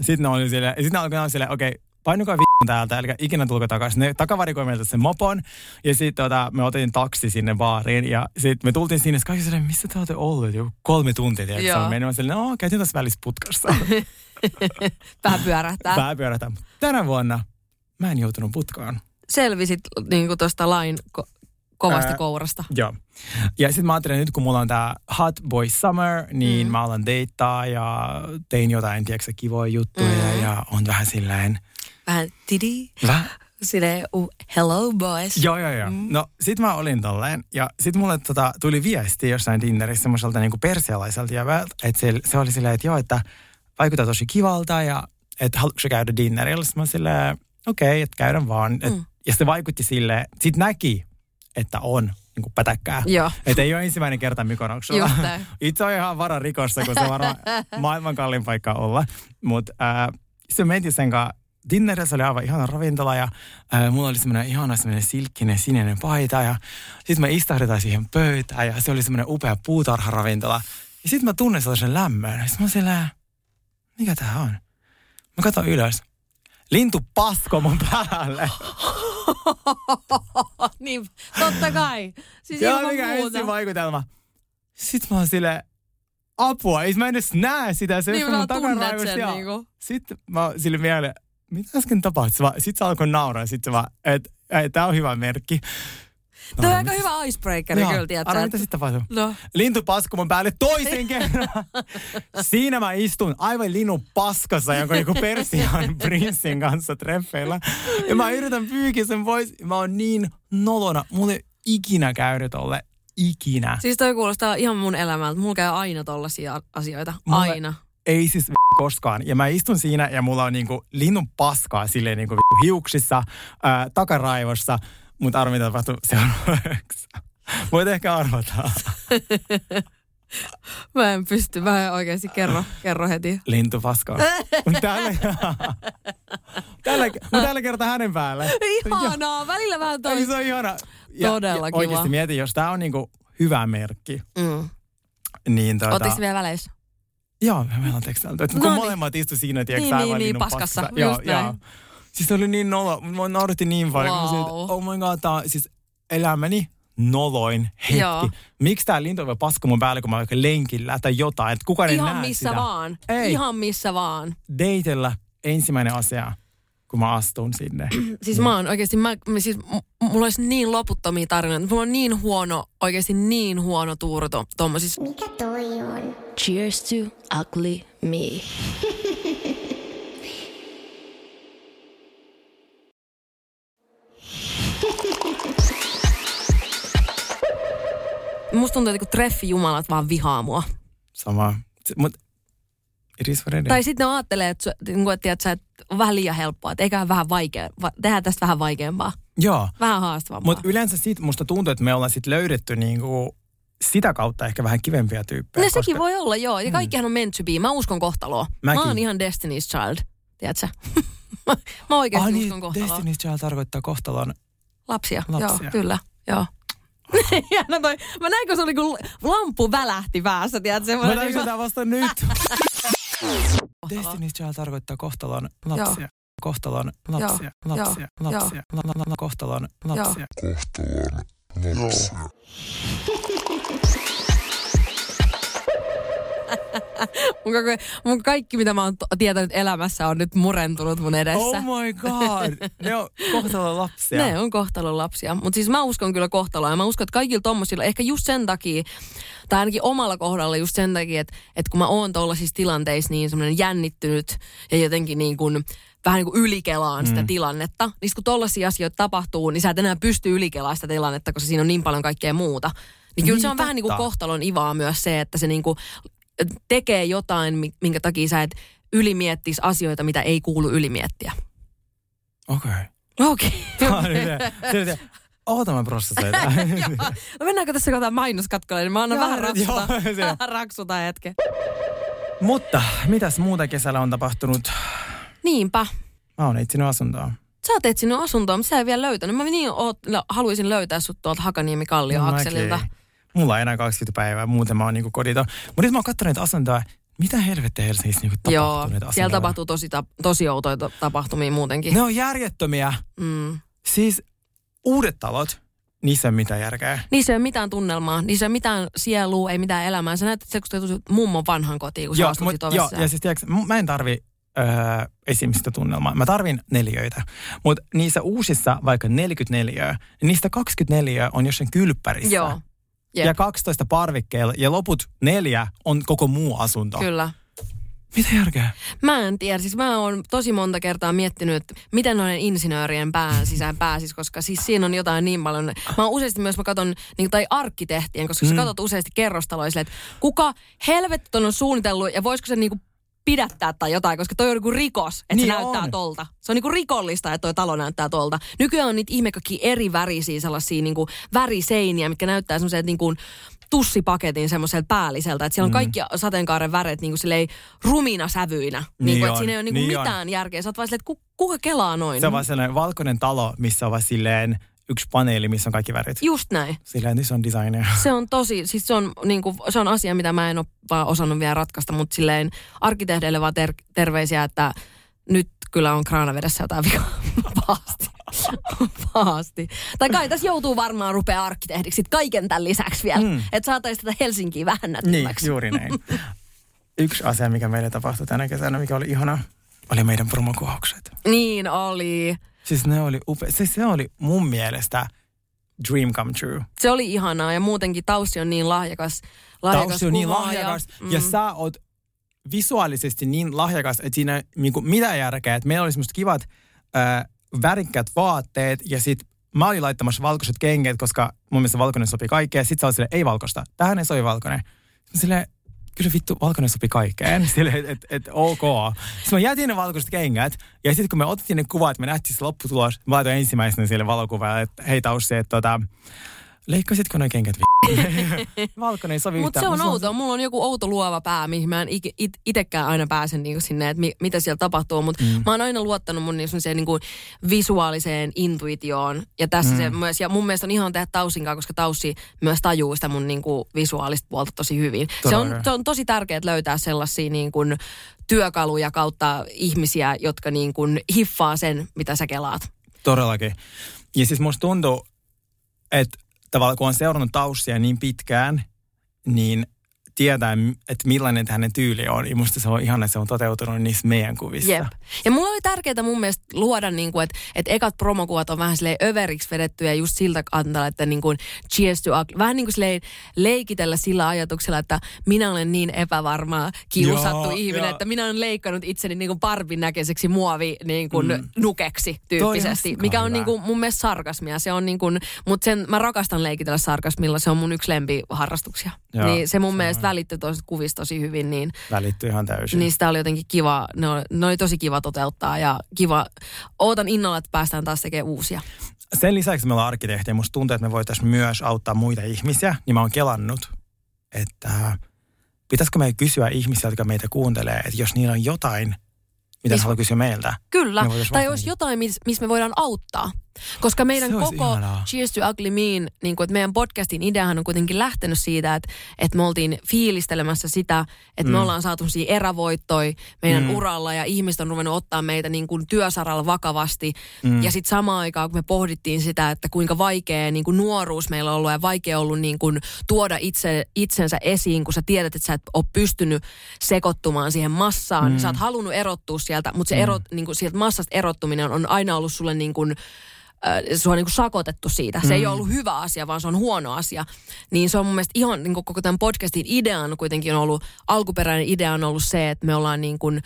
Sitten ne oli silleen, sitten ne alkoi silleen, okei, okay, painukaa vi- täältä, eli ikinä tulko takaisin. Ne takavarikoi meiltä sen mopon, ja sitten tota, me otin taksi sinne baariin, ja sitten me tultiin sinne, kaikki silleen, missä te olette ollut? Joku kolme tuntia, tiedätkö? Se on mennyt, silleen, no, käytiin tässä välissä putkassa. Pää pyörähtää. Pää pyörähtää. Tänä vuonna mä en joutunut putkaan. Selvisit niin tuosta lain ko- kovasta Ää, kourasta. Joo. Ja sitten mä ajattelin, nyt kun mulla on tää Hot Boy Summer, niin mm. mä alan deittaa ja tein jotain, tiedätkö, kivoja juttuja mm. ja on vähän silleen... Vähän tidi. Vähän Silleen, uh, hello boys. Joo, joo, joo. Mm. No sit mä olin tolleen ja sit mulle tota, tuli viesti jossain Tinnerissä semmoiselta niinku persialaiselta jävältä, että se, se oli silleen, että joo, että vaikuttaa tosi kivalta ja että haluatko sä käydä dinnerillä? Sitten mä silleen, okei, okay, että käydään vaan. Et, mm. Ja se vaikutti silleen, sit näki, että on niin kuin pätäkkää. Että ei ole ensimmäinen kerta Mykonoksella. Itse on ihan vara rikossa, kun se on varmaan maailman kallin paikka olla. Mutta äh, se mentiin sen kanssa Dinnerissä oli aivan ihana ravintola ja äh, mulla oli semmoinen ihana semmoinen silkkinen sininen paita ja sitten me istahdetaan siihen pöytään ja se oli semmoinen upea puutarharavintola. Ja sitten mä tunnen sellaisen lämmön. Sitten mä silleen, mikä tää on? Mä katson ylös. Lintu pasko mun päälle. niin, totta kai. Siis Joo, mikä ensin vaikutelma. Sitten mä oon silleen, apua, ei mä en edes näe sitä. Se niin, mun tunnet sen niinku. Sitten mä oon sille mieleen, mitä äsken tapahtui? Sitten se alkoi nauraa, sitten se vaan, että et, tää on hyvä merkki. Tämä on aika hyvä icebreaker kyllä, tiedätkö? Arvo, mitä sitten tapahtui? No. Lintu mun päälle toisen kerran. Siinä mä istun aivan linnu paskassa jonka niinku Persian prinssin kanssa treffeillä. Ja mä yritän pyykiä sen pois. Mä oon niin nolona. Mulla ei ikinä käynyt tolle. Ikinä. Siis toi kuulostaa ihan mun elämältä. Mulla käy aina tollasia asioita. Mulle aina. Ei siis koskaan. Ja mä istun siinä ja mulla on niinku linnun paskaa silleen niinku hiuksissa, ää, takaraivossa – mutta arvo, mitä tapahtuu seuraavaksi. Voit ehkä arvata. Mä en pysty, mä en oikeasti kerro, kerro heti. Lintu paskaa. tällä, tällä, tällä kertaa hänen päälle. Ihanaa, välillä vähän toi. Se on ihana. Ja, Todella ja kiva. Oikeasti mieti, jos tää on niinku hyvä merkki. Mm. Niin tuota... Ootteko vielä väleissä? Joo, me ollaan tekstelty. Kun no niin. molemmat istu siinä, tiedätkö, niin, niin, niin, paskassa. paskassa. Joo, joo. Siis oli niin nolo. Mä naurattiin niin paljon. Wow. Että, oh my god, tää on siis elämäni noloin hetki. Joo. Miksi tää lintu voi paska mun päälle, kun mä vaikka lenkillä tai jotain. Että kukaan Ihan ei näe missä sitä. vaan. Ei. Ihan missä vaan. Deitellä ensimmäinen asia, kun mä astun sinne. siis mä oon oikeasti, mä, mä siis, mulla olisi niin loputtomia tarinoita. Mulla on niin huono, oikeasti niin huono tuuro to, tommosissa. Mikä toi on? Cheers to ugly me. Musta tuntuu, että treffi jumalat vaan vihaa mua. Sama. Mut it is what Tai sitten ne ajattelee, että, niinku, että, että, että on vähän liian helppoa, että eiköhän vähän vaikea, tehdään tästä vähän vaikeampaa. Joo. Vähän haastavampaa. Mutta yleensä siitä musta tuntuu, että me ollaan sitten löydetty niinku sitä kautta ehkä vähän kivempiä tyyppejä. No koska... sekin voi olla, joo. Ja mm. kaikkihan on meant to be. Mä uskon kohtaloa. Mäkin. Mä oon ihan Destiny's Child, tiedätkö? mä, mä oikeasti ah, niin, uskon kohtaloa. Destiny's Child tarkoittaa kohtalon... Lapsia, Lapsia. joo, kyllä, joo. ja no toi, mä näin, kun se oli kun lampu välähti päässä, tiedätkö? Mä näin sitä vasta nyt. Destiny's Child tarkoittaa kohtalon lapsia. Joo. Kohtalon lapsia, Joo. lapsia, Joo. lapsia, La, la, la, kohtalon lapsia. Kohtalon lapsia. mun, kaikki, mun kaikki, mitä mä oon tietänyt elämässä, on nyt murentunut mun edessä. Oh my god. Ne on kohtalon lapsia. Ne on kohtalon lapsia. Mutta siis mä uskon kyllä kohtaloa. Ja mä uskon, että kaikilla tommosilla, ehkä just sen takia, tai ainakin omalla kohdalla just sen takia, että, että kun mä oon tuollaisissa tilanteissa niin semmoinen jännittynyt ja jotenkin niin kuin vähän niin kuin ylikelaan sitä mm. tilannetta. Niin kun tollaisia asioita tapahtuu, niin sä et enää pysty ylikelaamaan sitä tilannetta, koska siinä on niin paljon kaikkea muuta. Niin kyllä niin, se on totta. vähän niin kuin kohtalon ivaa myös se, että se niin kuin tekee jotain, minkä takia sä et ylimiettis asioita, mitä ei kuulu ylimiettiä. Okei. Okay. Okei. Okay. Oota mä prosessoin. no mennäänkö tässä kohtaan mainoskatkolle, niin mä annan vähän raksuta, raksuta hetken. Mutta mitäs muuta kesällä on tapahtunut? Niinpä. Mä oon etsinyt asuntoa. Sä oot etsinyt asuntoa, mutta sä ei vielä löytänyt. Mä niin oot, haluaisin löytää sut tuolta Hakaniemi Kallio no, Akselilta. Mulla on enää 20 päivää, muuten mä oon niinku kodito. Mutta nyt mä oon katsonut asuntoa, mitä helvettiä Helsingissä niinku tapahtuu Joo, asuntoja? siellä tapahtuu tosi, ta- tosi outoja tapahtumia muutenkin. Ne on järjettömiä. Mm. Siis uudet talot, niissä ei ole mitään järkeä. Niissä ei ole mitään tunnelmaa, niissä ei ole mitään sielua, ei mitään elämää. Sä näet, että se kun mummon vanhan kotiin, kun joo, sä mut, Joo, ja siis tiedätkö, mä en tarvi öö, esimistä tunnelmaa. Mä tarvin neljöitä. Mutta niissä uusissa, vaikka 44, niin niistä 24 on jossain kylppärissä. Joo. Yep. Ja 12 parvikkeella ja loput neljä on koko muu asunto. Kyllä. Mitä järkeä? Mä en tiedä. Siis mä oon tosi monta kertaa miettinyt, että miten noiden insinöörien pään sisään pääsis, koska siis siinä on jotain niin paljon. Mä oon useasti myös, mä katon, niin, tai arkkitehtien, koska mm. sä katsot useasti kerrostaloja että kuka helvetti on suunnitellut ja voisiko se niinku pidättää tai jotain, koska toi on niinku rikos, että niin se näyttää on. tolta. Se on niinku rikollista, että toi talo näyttää tolta. Nykyään on niitä ihme eri värisiä sellaisia niinku väriseiniä, mitkä näyttää semmoiset niinku tussipaketin semmoiselta päälliseltä, että siellä on mm. kaikki sateenkaaren väret niin kuin rumina sävyinä. Niin, niin kuin, että siinä ei ole niin kuin niin mitään on. järkeä. Sä oot vaan silleen, että kuka kelaa noin? Se on vaan sellainen valkoinen talo, missä on vaan silleen yksi paneeli, missä on kaikki värit. Just näin. Silleen, niin se on designer. Se on tosi, siis se on, niin kuin, se on asia, mitä mä en ole vaan osannut vielä ratkaista, mutta silleen arkkitehdeille vaan ter- terveisiä, että nyt kyllä on kraanavedessä jotain vikaa pahasti. pahasti. Tai kai tässä joutuu varmaan rupea arkkitehdiksi kaiken tämän lisäksi vielä, mm. että saataisiin tätä Helsinkiä vähän näkyväksi. Niin, juuri näin. Yksi asia, mikä meille tapahtui tänä kesänä, mikä oli ihana, oli meidän promokuvaukset. Niin oli. Siis ne oli upea. Se, se oli mun mielestä dream come true. Se oli ihanaa ja muutenkin Taussi on niin lahjakas. lahjakas Taussi on niin lahjakas ja, mm. ja sä oot visuaalisesti niin lahjakas, että siinä niin mitä järkeä, että meillä oli semmoista kivat äh, värikkäät vaatteet ja sitten mä olin laittamassa valkoiset kengät, koska mun mielestä valkoinen sopii kaikkeen. Sitten sä olit silleen, ei valkoista. Tähän ei sovi valkoinen. Silleen, kyllä vittu, valkoinen sopi kaikkeen. Silleen, että et, et, ok. Sitten mä jätin ne valkoiset kengät. Ja sitten kun me otettiin ne kuvat, me nähtiin se lopputulos. Mä laitoin ensimmäisenä sille valokuvalle, että hei Taussi, että tota, Leikkasitko ne kengät Valkoinen sovi Mutta se on outoa. Mulla on joku outo luova pää, mihin mä en it, it, itekään aina pääsen niinku sinne, että mi, mitä siellä tapahtuu. Mutta mm. mä oon aina luottanut mun niinku, niinku visuaaliseen intuitioon. Ja tässä mm. se myös, ja mun mielestä on ihan tehdä Tausinkaan, koska Taussi myös tajuu sitä mun niinku visuaalista puolta tosi hyvin. Se on, se on tosi tärkeää löytää sellaisia niinku työkaluja kautta ihmisiä, jotka niinku hiffaa sen, mitä sä kelaat. Todellakin. Ja siis musta tuntuu, että tavallaan kun on seurannut taustia niin pitkään, niin tietää, että millainen hänen tyyli on. Ja musta se on ihan, että se on toteutunut niissä meidän kuvissa. Jep. Ja mulla oli tärkeää mun mielestä luoda, niin kuin, että, että ekat promokuvat on vähän silleen överiksi vedettyjä just siltä kantaa, että niin kuin cheers to ugly. Vähän niin kuin silleen leikitellä sillä ajatuksella, että minä olen niin epävarma, kiusattu Joo, ihminen, jo. että minä olen leikannut itseni niin kuin parvin näköiseksi muovi niin kuin mm. nukeksi tyyppisesti, mikä on niin kuin mun mielestä sarkasmia. Se on niin kuin, mutta sen, mä rakastan leikitellä sarkasmilla, se on mun yksi lempiharrastuksia. Joo, niin se mun se mielestä välittyi tuosta kuvista tosi hyvin. Niin, välittyi ihan täysin. Niin sitä oli jotenkin kiva, ne oli, ne oli tosi kiva toteuttaa ja kiva. Ootan innolla, että päästään taas tekemään uusia. Sen lisäksi me ollaan arkkitehtiä. Musta tuntuu, että me voitaisiin myös auttaa muita ihmisiä. Niin mä oon kelannut, että pitäisikö me kysyä ihmisiä, jotka meitä kuuntelee, että jos niillä on jotain, mitä Mis... haluaa kysyä meiltä. Kyllä, tai jos jotain, missä mis me voidaan auttaa. Koska meidän koko ihanaa. Cheers to Ugly Mean, niin kuin, että meidän podcastin ideahan on kuitenkin lähtenyt siitä, että, että me oltiin fiilistelemässä sitä, että mm. me ollaan saatu siihen erävoittoi meidän mm. uralla ja ihmiset on ruvennut ottaa meitä niin kuin työsaralla vakavasti. Mm. Ja sitten samaan aikaan, kun me pohdittiin sitä, että kuinka vaikea niin kuin nuoruus meillä on ollut ja vaikea ollut niin kuin tuoda itse, itsensä esiin, kun sä tiedät, että sä et ole pystynyt sekoittumaan siihen massaan. Mm. Sä oot halunnut erottua sieltä, mutta se mm. erot, niin kuin sieltä massasta erottuminen on aina ollut sulle niin kuin sua niin kuin sakotettu siitä. Se mm. ei ole ollut hyvä asia, vaan se on huono asia. Niin se on mun mielestä ihan niin kuin koko tämän podcastin idean kuitenkin on ollut, alkuperäinen idea on ollut se, että me ollaan niin kuin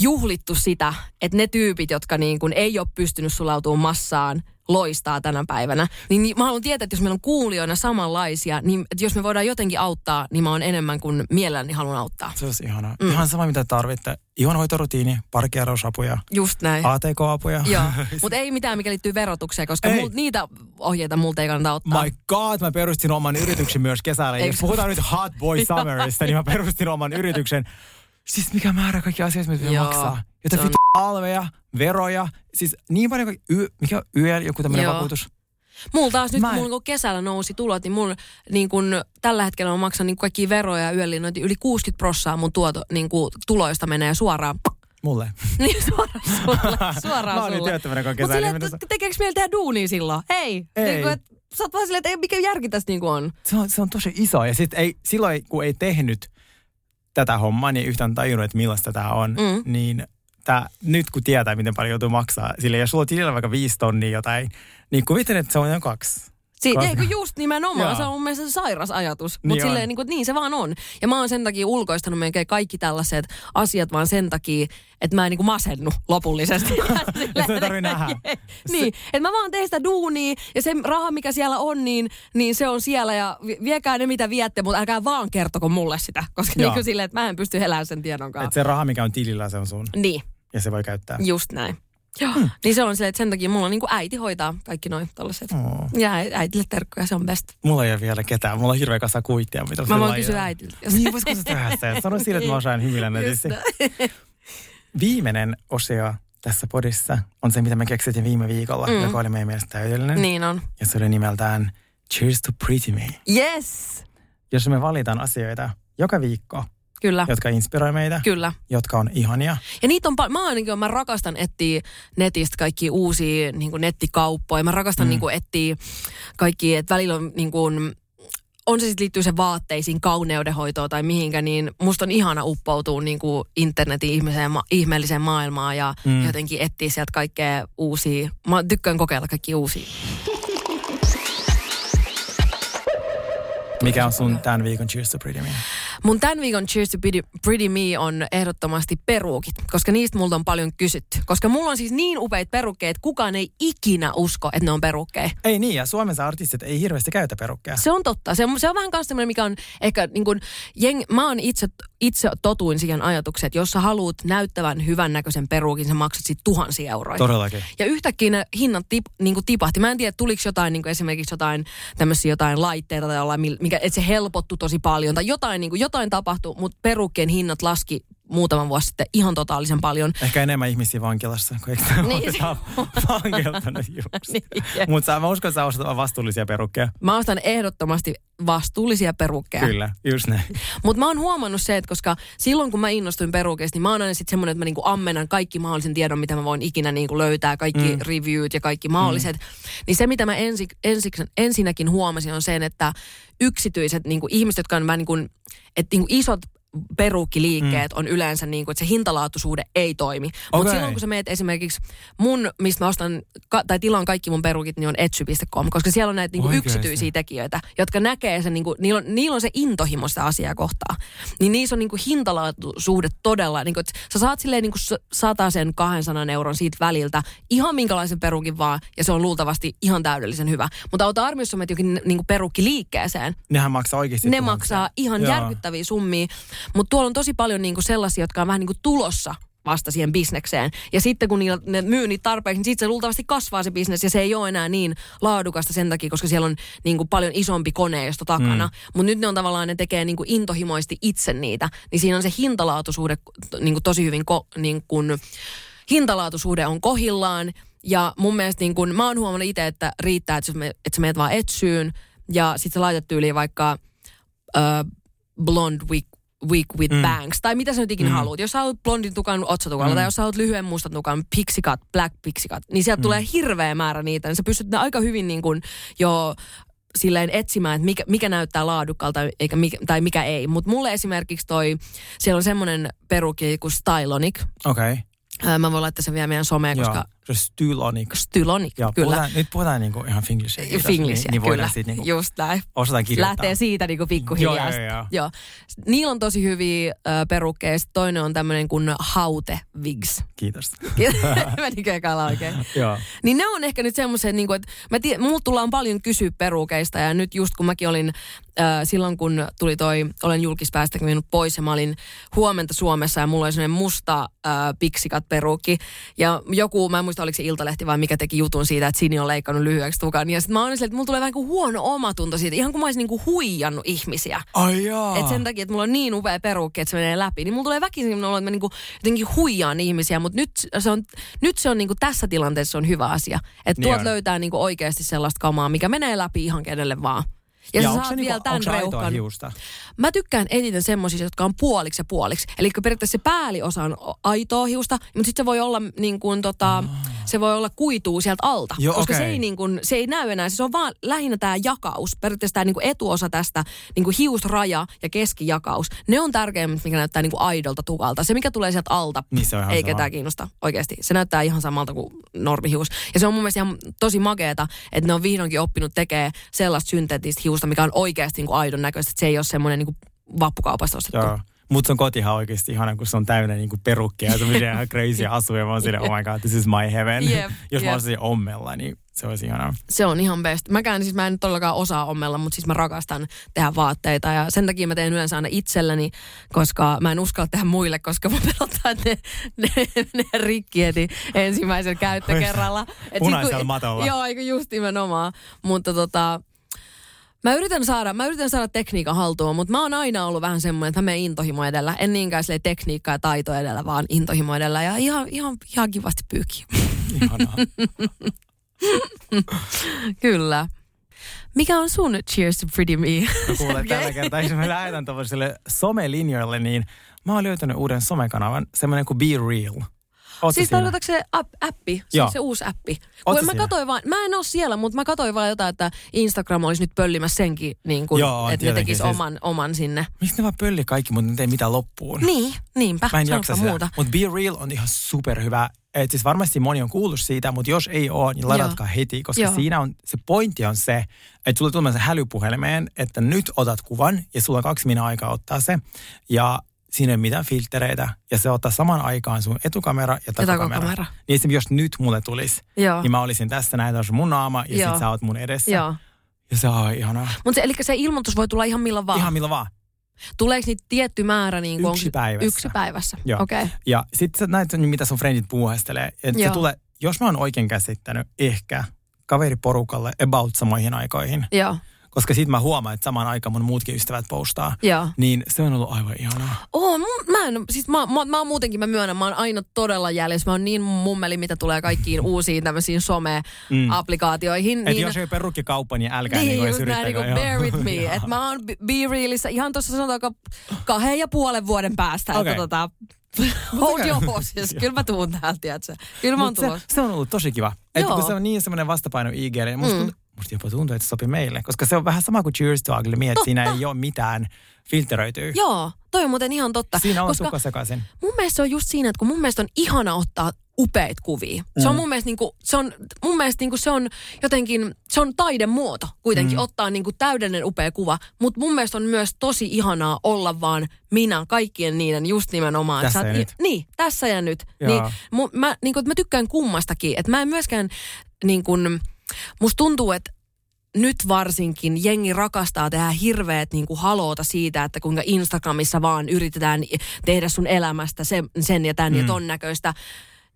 juhlittu sitä, että ne tyypit, jotka niin kuin ei ole pystynyt sulautumaan massaan – loistaa tänä päivänä. Niin, niin mä haluan tietää, että jos meillä on kuulijoina samanlaisia, niin että jos me voidaan jotenkin auttaa, niin mä oon enemmän kuin mielelläni haluan auttaa. Se olisi ihanaa. Mm. Ihan sama, mitä tarvitte. Ihonhoitorutiini, parkkiarausapuja. Just näin. ATK-apuja. Joo, mutta ei mitään, mikä liittyy verotukseen, koska mul, niitä ohjeita multa ei kannata ottaa. My god, mä perustin oman yrityksen myös kesällä. Jos puhutaan nyt Hot Boy Summerista, niin mä perustin oman yrityksen. Siis mikä määrä kaikki asiat, mitä maksaa. Joten on... alveja, veroja, siis niin paljon, y, mikä on YL, joku tämmöinen vakuutus. Mulla taas nyt, en... kun mulla kesällä nousi tulot, niin mulla niin kun, tällä hetkellä on maksan niin kaikki veroja ja yöllinointi. Yli 60 prossaa mun tuoto, niin kun, tuloista menee suoraan Mulle. niin, suoraan sulle. Suoraan Mä olin työttömänä koko kesän. Mutta silleen, että tekeekö meillä tehdä duunia silloin? Ei. ei. Niin kuin, että sä oot vaan silleen, että ei, mikä järki tässä niin on. Se on, se on tosi iso. Ja sitten ei, silloin, kun ei tehnyt tätä hommaa, niin yhtään tajunnut, että millaista tämä on. Mm. Niin tää, nyt kun tietää, miten paljon joutuu maksaa, sille jos sulla on tilillä vaikka viisi tonnia jotain, niin kuvittelen, että se on jo kaksi. Si- Koska- eikö just nimenomaan, Joo. se on mun mielestä sairas ajatus. Niin Mutta on. silleen, niin, kuin, niin se vaan on. Ja mä oon sen takia ulkoistanut melkein kaikki tällaiset asiat vaan sen takia, että mä en niin kuin masennu lopullisesti. Et sun ei tarvi nähdä. niin, että mä vaan teen sitä duunia ja se raha, mikä siellä on, niin, niin se on siellä ja vi- viekää ne, mitä viette, mutta älkää vaan kertoko mulle sitä. Koska Joo. niin kuin silleen, että mä en pysty elämään sen tiedon Et kanssa. se raha, mikä on tilillä, se on sun. Niin, Ja se voi käyttää. just näin. Joo. Hmm. Niin se on silleen, että sen takia mulla on niin kuin äiti hoitaa kaikki noin tällaiset. Oh. Ja äi- äitille terkkuja, se on best. Mulla ei ole vielä ketään. Mulla on hirveä kasa kuittia. Mitä Mä voin kysyä äitiltä. jos- Niin, voisiko sä tehdä sen? Sano sille, että mä osaan hymyillä netissä. Viimeinen osio tässä podissa on se, mitä me keksittiin viime viikolla, mm. joka oli meidän mielestä täydellinen. niin on. Ja se oli nimeltään Cheers to Pretty Me. Yes! Jos me valitaan asioita joka viikko, Kyllä, jotka inspiroi meitä, kyllä. jotka on ihania. Ja niitä on paljon, mä ainakin mä rakastan etsiä netistä kaikki uusia niin kuin nettikauppoja. Mä rakastan mm. niin kuin etsiä kaikki, että välillä on niin kuin, on se sitten liittyy se vaatteisiin, kauneudenhoitoon tai mihinkä, niin musta on ihana uppoutua niin kuin internetin ihmiseen, ma- ihmeelliseen maailmaan ja mm. jotenkin etsiä sieltä kaikkea uusia. Mä tykkään kokeilla kaikki uusia. Mikä on sun tämän viikon Cheers to Pretty Me? Mun tämän viikon Cheers to Pretty, Pretty Me on ehdottomasti peruukit, koska niistä multa on paljon kysytty. Koska mulla on siis niin upeita perukkeja, että kukaan ei ikinä usko, että ne on perukkeja. Ei niin, ja Suomessa artistit ei hirveästi käytä perukkeja. Se on totta. Se on, se on vähän kanssa semmoinen, mikä on ehkä niin kuin, jeng, mä oon itse, itse totuin siihen ajatukseen, että jos sä haluat näyttävän hyvän näköisen peruukin, sä maksat siitä tuhansia euroja. Todellakin. Ja yhtäkkiä ne hinnat tip, niin kuin tipahti. Mä en tiedä, tuliko jotain niin kuin esimerkiksi jotain tämmöisiä jotain laitteita tai jollain, mikä, että se helpottui tosi paljon. Tai jotain, niin kuin, jotain tapahtui, mutta perukkien hinnat laski muutaman vuosi sitten ihan totaalisen paljon. Ehkä enemmän ihmisiä vankilassa, kun eikö Niin. niin. vankeltanut just. Niin. Mutta mä uskon, että sä ostat vastuullisia perukkeja. Mä ostan ehdottomasti vastuullisia perukkeja. Kyllä, just näin. Mutta mä oon huomannut se, että koska silloin kun mä innostuin perukeista, niin mä oon aina sitten semmoinen, että mä niinku ammennan kaikki mahdollisen tiedon, mitä mä voin ikinä niinku löytää, kaikki mm. reviewt ja kaikki mahdolliset. Mm. Niin se, mitä mä ensi, ensi, ensinnäkin huomasin, on sen, että yksityiset niinku ihmiset, jotka on vähän niin kuin, että niinku isot peruukkiliikkeet mm. on yleensä niin kuin, että se hintalaatuisuhde ei toimi. Mutta Okei. silloin kun sä meet esimerkiksi mun, mistä mä ostan ka- tai tilaan kaikki mun perukit, niin on etsy.com, koska siellä on näitä niin kuin yksityisiä tekijöitä, jotka näkee sen, niin kuin, niillä, on, niillä on se intohimo sitä asiaa kohtaa. Niin niissä on niin kuin hintalaatuisuhde todella, niin kuin, että sä saat silleen niin kuin sata sen 200 euron siitä väliltä ihan minkälaisen perukin vaan, ja se on luultavasti ihan täydellisen hyvä. Mutta ota armi, jos sä menet jokin niin kuin perukkiliikkeeseen, Nehän maksaa oikeasti ne tuhansia. maksaa ihan Joo. järkyttäviä summia, mutta tuolla on tosi paljon niinku sellaisia, jotka on vähän niinku tulossa vasta siihen bisnekseen. Ja sitten kun niillä, ne myy niitä tarpeeksi, niin sitten se luultavasti kasvaa se bisnes ja se ei ole enää niin laadukasta sen takia, koska siellä on niinku paljon isompi koneisto takana. Mm. Mutta nyt ne on tavallaan, ne tekee niinku intohimoisesti itse niitä. Niin siinä on se hintalaatuisuhde niinku tosi hyvin, ko, niinku, hintalaatuisuhde on kohillaan. Ja mun mielestä niin kun, mä oon huomannut itse, että riittää, että, sä me, että sä meet vaan etsyyn ja sit sä laitat tyyliin vaikka ö, blonde wig, wig with mm. bangs, tai mitä sä nyt ikinä mm. haluat. Jos sä haluat blondin tukan otsatukalla, mm. tai jos sä haluat lyhyen mustan tukan, pixie cut, black pixie cut, niin sieltä mm. tulee hirveä määrä niitä, niin sä pystyt ne aika hyvin niin kuin jo silleen etsimään, että mikä, mikä näyttää laadukkaalta eikä mikä, tai mikä ei. Mutta mulle esimerkiksi toi, siellä on semmoinen perukki kuin Stylonic. Okei, okay. Mä voin laittaa sen vielä meidän someen, koska joo. Se Stylonic. Stylonic, Joo, kyllä. Puhutaan, nyt puhutaan niinku ihan finglishia. tässä, Finglishia, niin, niin kyllä. siitä niinku Just näin. osataan kirjoittaa. Lähtee siitä niinku pikkuhiljaa. Joo, joo, joo. joo. Niillä on tosi hyviä äh, perukkeja. Sitten toinen on tämmöinen kuin Haute Wigs. Kiitos. Menikö ekalla oikein? joo. Niin ne on ehkä nyt semmoiset, niin että mä tiedän, mulla tullaan paljon kysyä perukeista ja nyt just kun mäkin olin äh, silloin kun tuli toi, olen julkispäästä minut pois ja mä olin huomenta Suomessa ja mulla oli semmoinen musta äh, piksikat perukki ja joku, mä en muista oliko se Iltalehti vai mikä teki jutun siitä, että Sini on leikannut lyhyeksi tukan ja sitten mä olin silleen, että mulla tulee vähän kuin huono omatunto siitä, ihan kuin mä olisin niin kuin huijannut ihmisiä. Ai jaa. Et sen takia, että mulla on niin upea perukki, että se menee läpi, niin mulla tulee väkisin olo, että mä niinku jotenkin huijaan ihmisiä, mutta nyt se on, nyt se on niinku tässä tilanteessa on hyvä asia. Että Niin tuot on. löytää niinku oikeasti sellaista kamaa, mikä menee läpi ihan kenelle vaan. Ja, ja sä onko saat se vielä niinku, tämän se reuhkan. hiusta? Mä tykkään eniten semmoisista, jotka on puoliksi ja puoliksi. Eli periaatteessa se pääliosa on aitoa hiusta, mutta sitten se voi olla niin kuin, tota, se voi olla kuituu sieltä alta. Joo, koska se, okei. ei, niin kuin, se ei näy enää. Se on vaan lähinnä tämä jakaus. Periaatteessa tämä niin kuin etuosa tästä niin kuin hiusraja ja keskijakaus. Ne on tärkeimmät, mikä näyttää niin kuin aidolta tukalta. Se, mikä tulee sieltä alta, Niin se ei ketään kiinnosta oikeasti. Se näyttää ihan samalta kuin normihius. Ja se on mun mielestä ihan tosi makeeta, että ne on vihdoinkin oppinut tekemään sellaista synteettistä hiusta, mikä on oikeasti niin kuin aidon näköistä. Että se ei ole semmoinen niin kuin vappukaupasta ostettu. Joo. Mutta sun kotihan on oikeasti ihana, kun se on täynnä niinku perukkia ja semmoisia ihan crazy asuja. Mä oon silleen, oh my god, this is my heaven. Jep, Jos mä jep. olisin ommella, niin se olisi ihanaa. Se on ihan best. Mäkään siis mä en todellakaan osaa ommella, mutta siis mä rakastan tehdä vaatteita ja sen takia mä teen yleensä aina itselleni, koska mä en uskalla tehdä muille, koska mä pelottaa, että ne, ne, ne rikki heti ensimmäisellä käyttökerralla. Et Punaisella kun- matolla. Joo, eikö just nimenomaan. Mutta tota, Mä yritän saada, mä yritän saada tekniikan haltuun, mutta mä oon aina ollut vähän semmoinen, että mä menen intohimo edellä. En niinkään silleen tekniikkaa ja taito edellä, vaan intohimo edellä. Ja ihan, ihan, ihan kivasti. Ihanaa. Kyllä. Mikä on sun Cheers to Pretty Me? No kuule, tällä kertaa, jos mä lähetän tuollaiselle somelinjoille, niin mä oon löytänyt uuden somekanavan, semmoinen kuin Be Real. Ootko siis tarkoitatko se app, appi? Joo. Siis se uusi appi. Kun mä katsoin vaan, mä en ole siellä, mutta mä katsoin vaan jotain, että Instagram olisi nyt pöllimässä senkin, niin kuin, Joo, että ne tekisi siis- oman, oman sinne. Miksi ne vaan pölli kaikki, mutta ne ei mitään loppuun? Niin, niinpä. Mä en jaksa sitä. muuta. Mutta Be Real on ihan superhyvä. Et siis varmasti moni on kuullut siitä, mutta jos ei ole, niin ladatkaa heti, koska Joo. siinä on, se pointti on se, että sulle tulee se hälypuhelimeen, että nyt otat kuvan ja sulla on kaksi minä aikaa ottaa se. Ja siinä ei ole mitään filtereitä ja se ottaa saman aikaan sun etukamera ja takakamera. takakamera. Niin jos nyt mulle tulisi, Joo. niin mä olisin tässä näin, tässä mun naama ja Joo. sit sä oot mun edessä. Joo. Ja se on ihanaa. Mutta eli se ilmoitus voi tulla ihan milloin vaan. Ihan milloin vaan. Tuleeko niitä tietty määrä? Niin kuin, Yksi päivässä. Yksi päivässä, Joo. okei. Okay. Ja sitten näet, mitä sun frendit puuhastelee. Että se tulee, jos mä oon oikein käsittänyt, ehkä kaveriporukalle about samoihin aikoihin. Joo, Koska sit mä huomaan, että samaan aikaan mun muutkin ystävät postaa. joo. Niin se on ollut aivan ihanaa. Oo, mu- mä en, siis mä, mä, mä oon muutenkin, mä myönnän, mä oon aina todella jäljessä. Mä oon niin mummeli, mitä tulee kaikkiin uusiin tämmöisiin some-applikaatioihin. Mm. Et niin, jos ei perukkikauppa, niin älkää niin, edes just näin, niin kuin bear with me. Et mä oon Be- Realissä ihan tuossa sanotaanko kahden ja puolen vuoden päästä. Okei. Että tota, hold your horses. Kyllä mä tuun täältä, tiedätkö? Kyllä mä oon se, se, on ollut tosi kiva. Että kun se on niin semmoinen vastapaino IGlle, niin musta, Mm. Mm. musta jopa tuntuu, että se sopii meille. Koska se on vähän sama kuin Cheers to Ugly Me, että siinä ei ole mitään filteröityä. Joo, toi on muuten ihan totta. Siinä on koska sekaisin. mun mielestä se on just siinä, että kun mun mielestä on ihana ottaa upeita kuvia. Se on Mm. mun mielestä, niinku, se on, mun mielestä niinku, se on jotenkin, se on taidemuoto kuitenkin Mm. ottaa niinku täydellinen upea kuva. Mutta mun mielestä on myös tosi ihanaa olla vaan minä kaikkien niiden just nimenomaan. Tässä sä ja nyt. Niin, tässä ja nyt. Joo. Niin, mu, mä, niinku, että mä tykkään kummastakin. Että mä en myöskään, niinku, musta tuntuu, että nyt varsinkin jengi rakastaa tehdä hirveät niin kuin haloota siitä, että kuinka Instagramissa vaan yritetään tehdä sun elämästä sen, sen ja tämän mm. ja Mm. ton näköistä.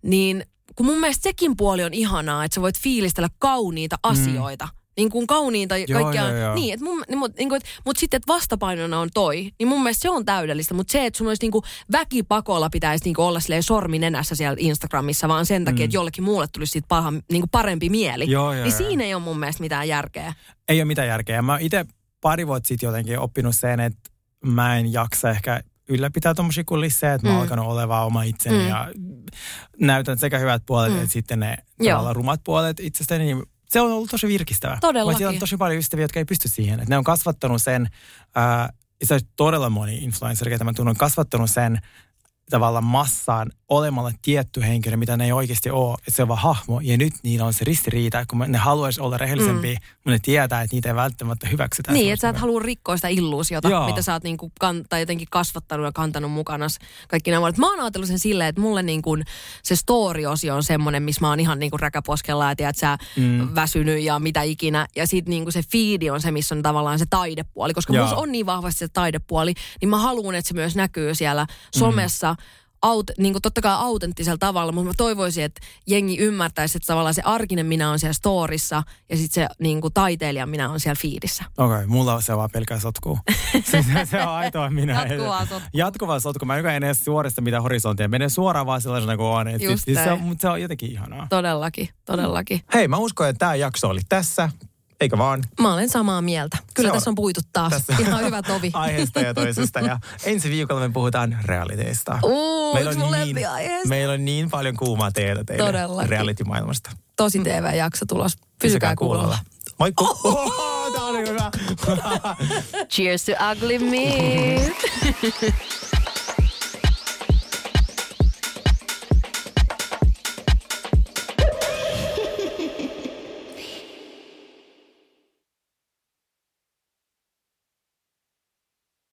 Niin kun mun mielestä sekin puoli on ihanaa, että sä voit fiilistellä kauniita asioita. Niin kuin kauniita ja Mm. Joo, kaikkea. joo, joo. Niin, että mun, niin, mutta niin et, mut sitten, että vastapainona on toi, niin mun mielestä se on täydellistä. Mutta se, että sun olisi niin kuin väkipakolla pitäisi niin kuin olla silleen sormi nenässä siellä Instagramissa, vaan sen takia, Mm. että jollekin muulle tulisi siitä paha, niin kuin parempi mieli. Joo, joo, niin joo. siinä ei ole mun mielestä mitään järkeä. ei ole mitään järkeä. Mä itse pari vuotta sitten jotenkin oppinut sen, että mä en jaksa ehkä ylläpitää tuommoisia kulisseja, että mä Mm. oon alkanut olemaan oma itseni Mm. ja näytän sekä hyvät puolet Mm. että sitten ne Joo. rumat puolet itsestäni. Niin se on ollut tosi virkistävää. Todellakin. On tosi paljon ystäviä, jotka ei pysty siihen. Että ne on kasvattanut sen, ää, se on todella moni influencer, ketä mä tunnen, on kasvattanut sen tavallaan massaan olemalla tietty henkilö, mitä ne ei oikeasti ole. Että se on vaan hahmo. Ja nyt niillä on se ristiriita, kun ne haluaisi olla rehellisempiä, mm. mutta ne tietää, että niitä ei välttämättä hyväksytä. Niin, että sä et halua rikkoa sitä illuusiota, Joo. mitä sä oot niinku kan, tai jotenkin kasvattanut ja kantanut mukana kaikki nämä vuodet. Mä oon ajatellut sen silleen, että mulle niinku se story-osio on semmoinen, missä mä oon ihan niinku räkäposkella ja tiedät sä Mm. väsynyt ja mitä ikinä. Ja sit niinku se feedi on se, missä on tavallaan se taidepuoli. Koska Joo. musta on niin vahvasti se taidepuoli, niin mä haluan, että se myös näkyy siellä somessa. Aut, niin kuin totta kai autenttisella tavalla, mutta mä toivoisin, että jengi ymmärtäisi, että tavallaan se arkinen minä on siellä storissa ja sitten se niin kuin taiteilijan minä on siellä fiidissä. Okei, okay, mulla se on vaan pelkää sotkua. se, se, on aitoa minä. Jatkuvaa sotkua. Jatkuvaa sotkua. Mä en edes suorista mitä horisonttia. Menen suoraan vaan sellaisena kuin on. Et Just sit se on mutta se on jotenkin ihanaa. Todellakin, todellakin. Hei, mä uskon, että tämä jakso oli tässä. Eikö vaan? Mä olen samaa mieltä. Kyllä Se on- tässä on puitu taas. Tässä- Ihan hyvä tovi. Aiheesta ja toisesta. Ja ensi viikolla me puhutaan realiteista. Uu, meillä, on niin, meillä on niin paljon kuumaa teetä teille Todellakin. reality-maailmasta. Tosi TV-jakso tulos. Pysykää kuulolla. Moikku! Oho, tää oli hyvä. Cheers to ugly me.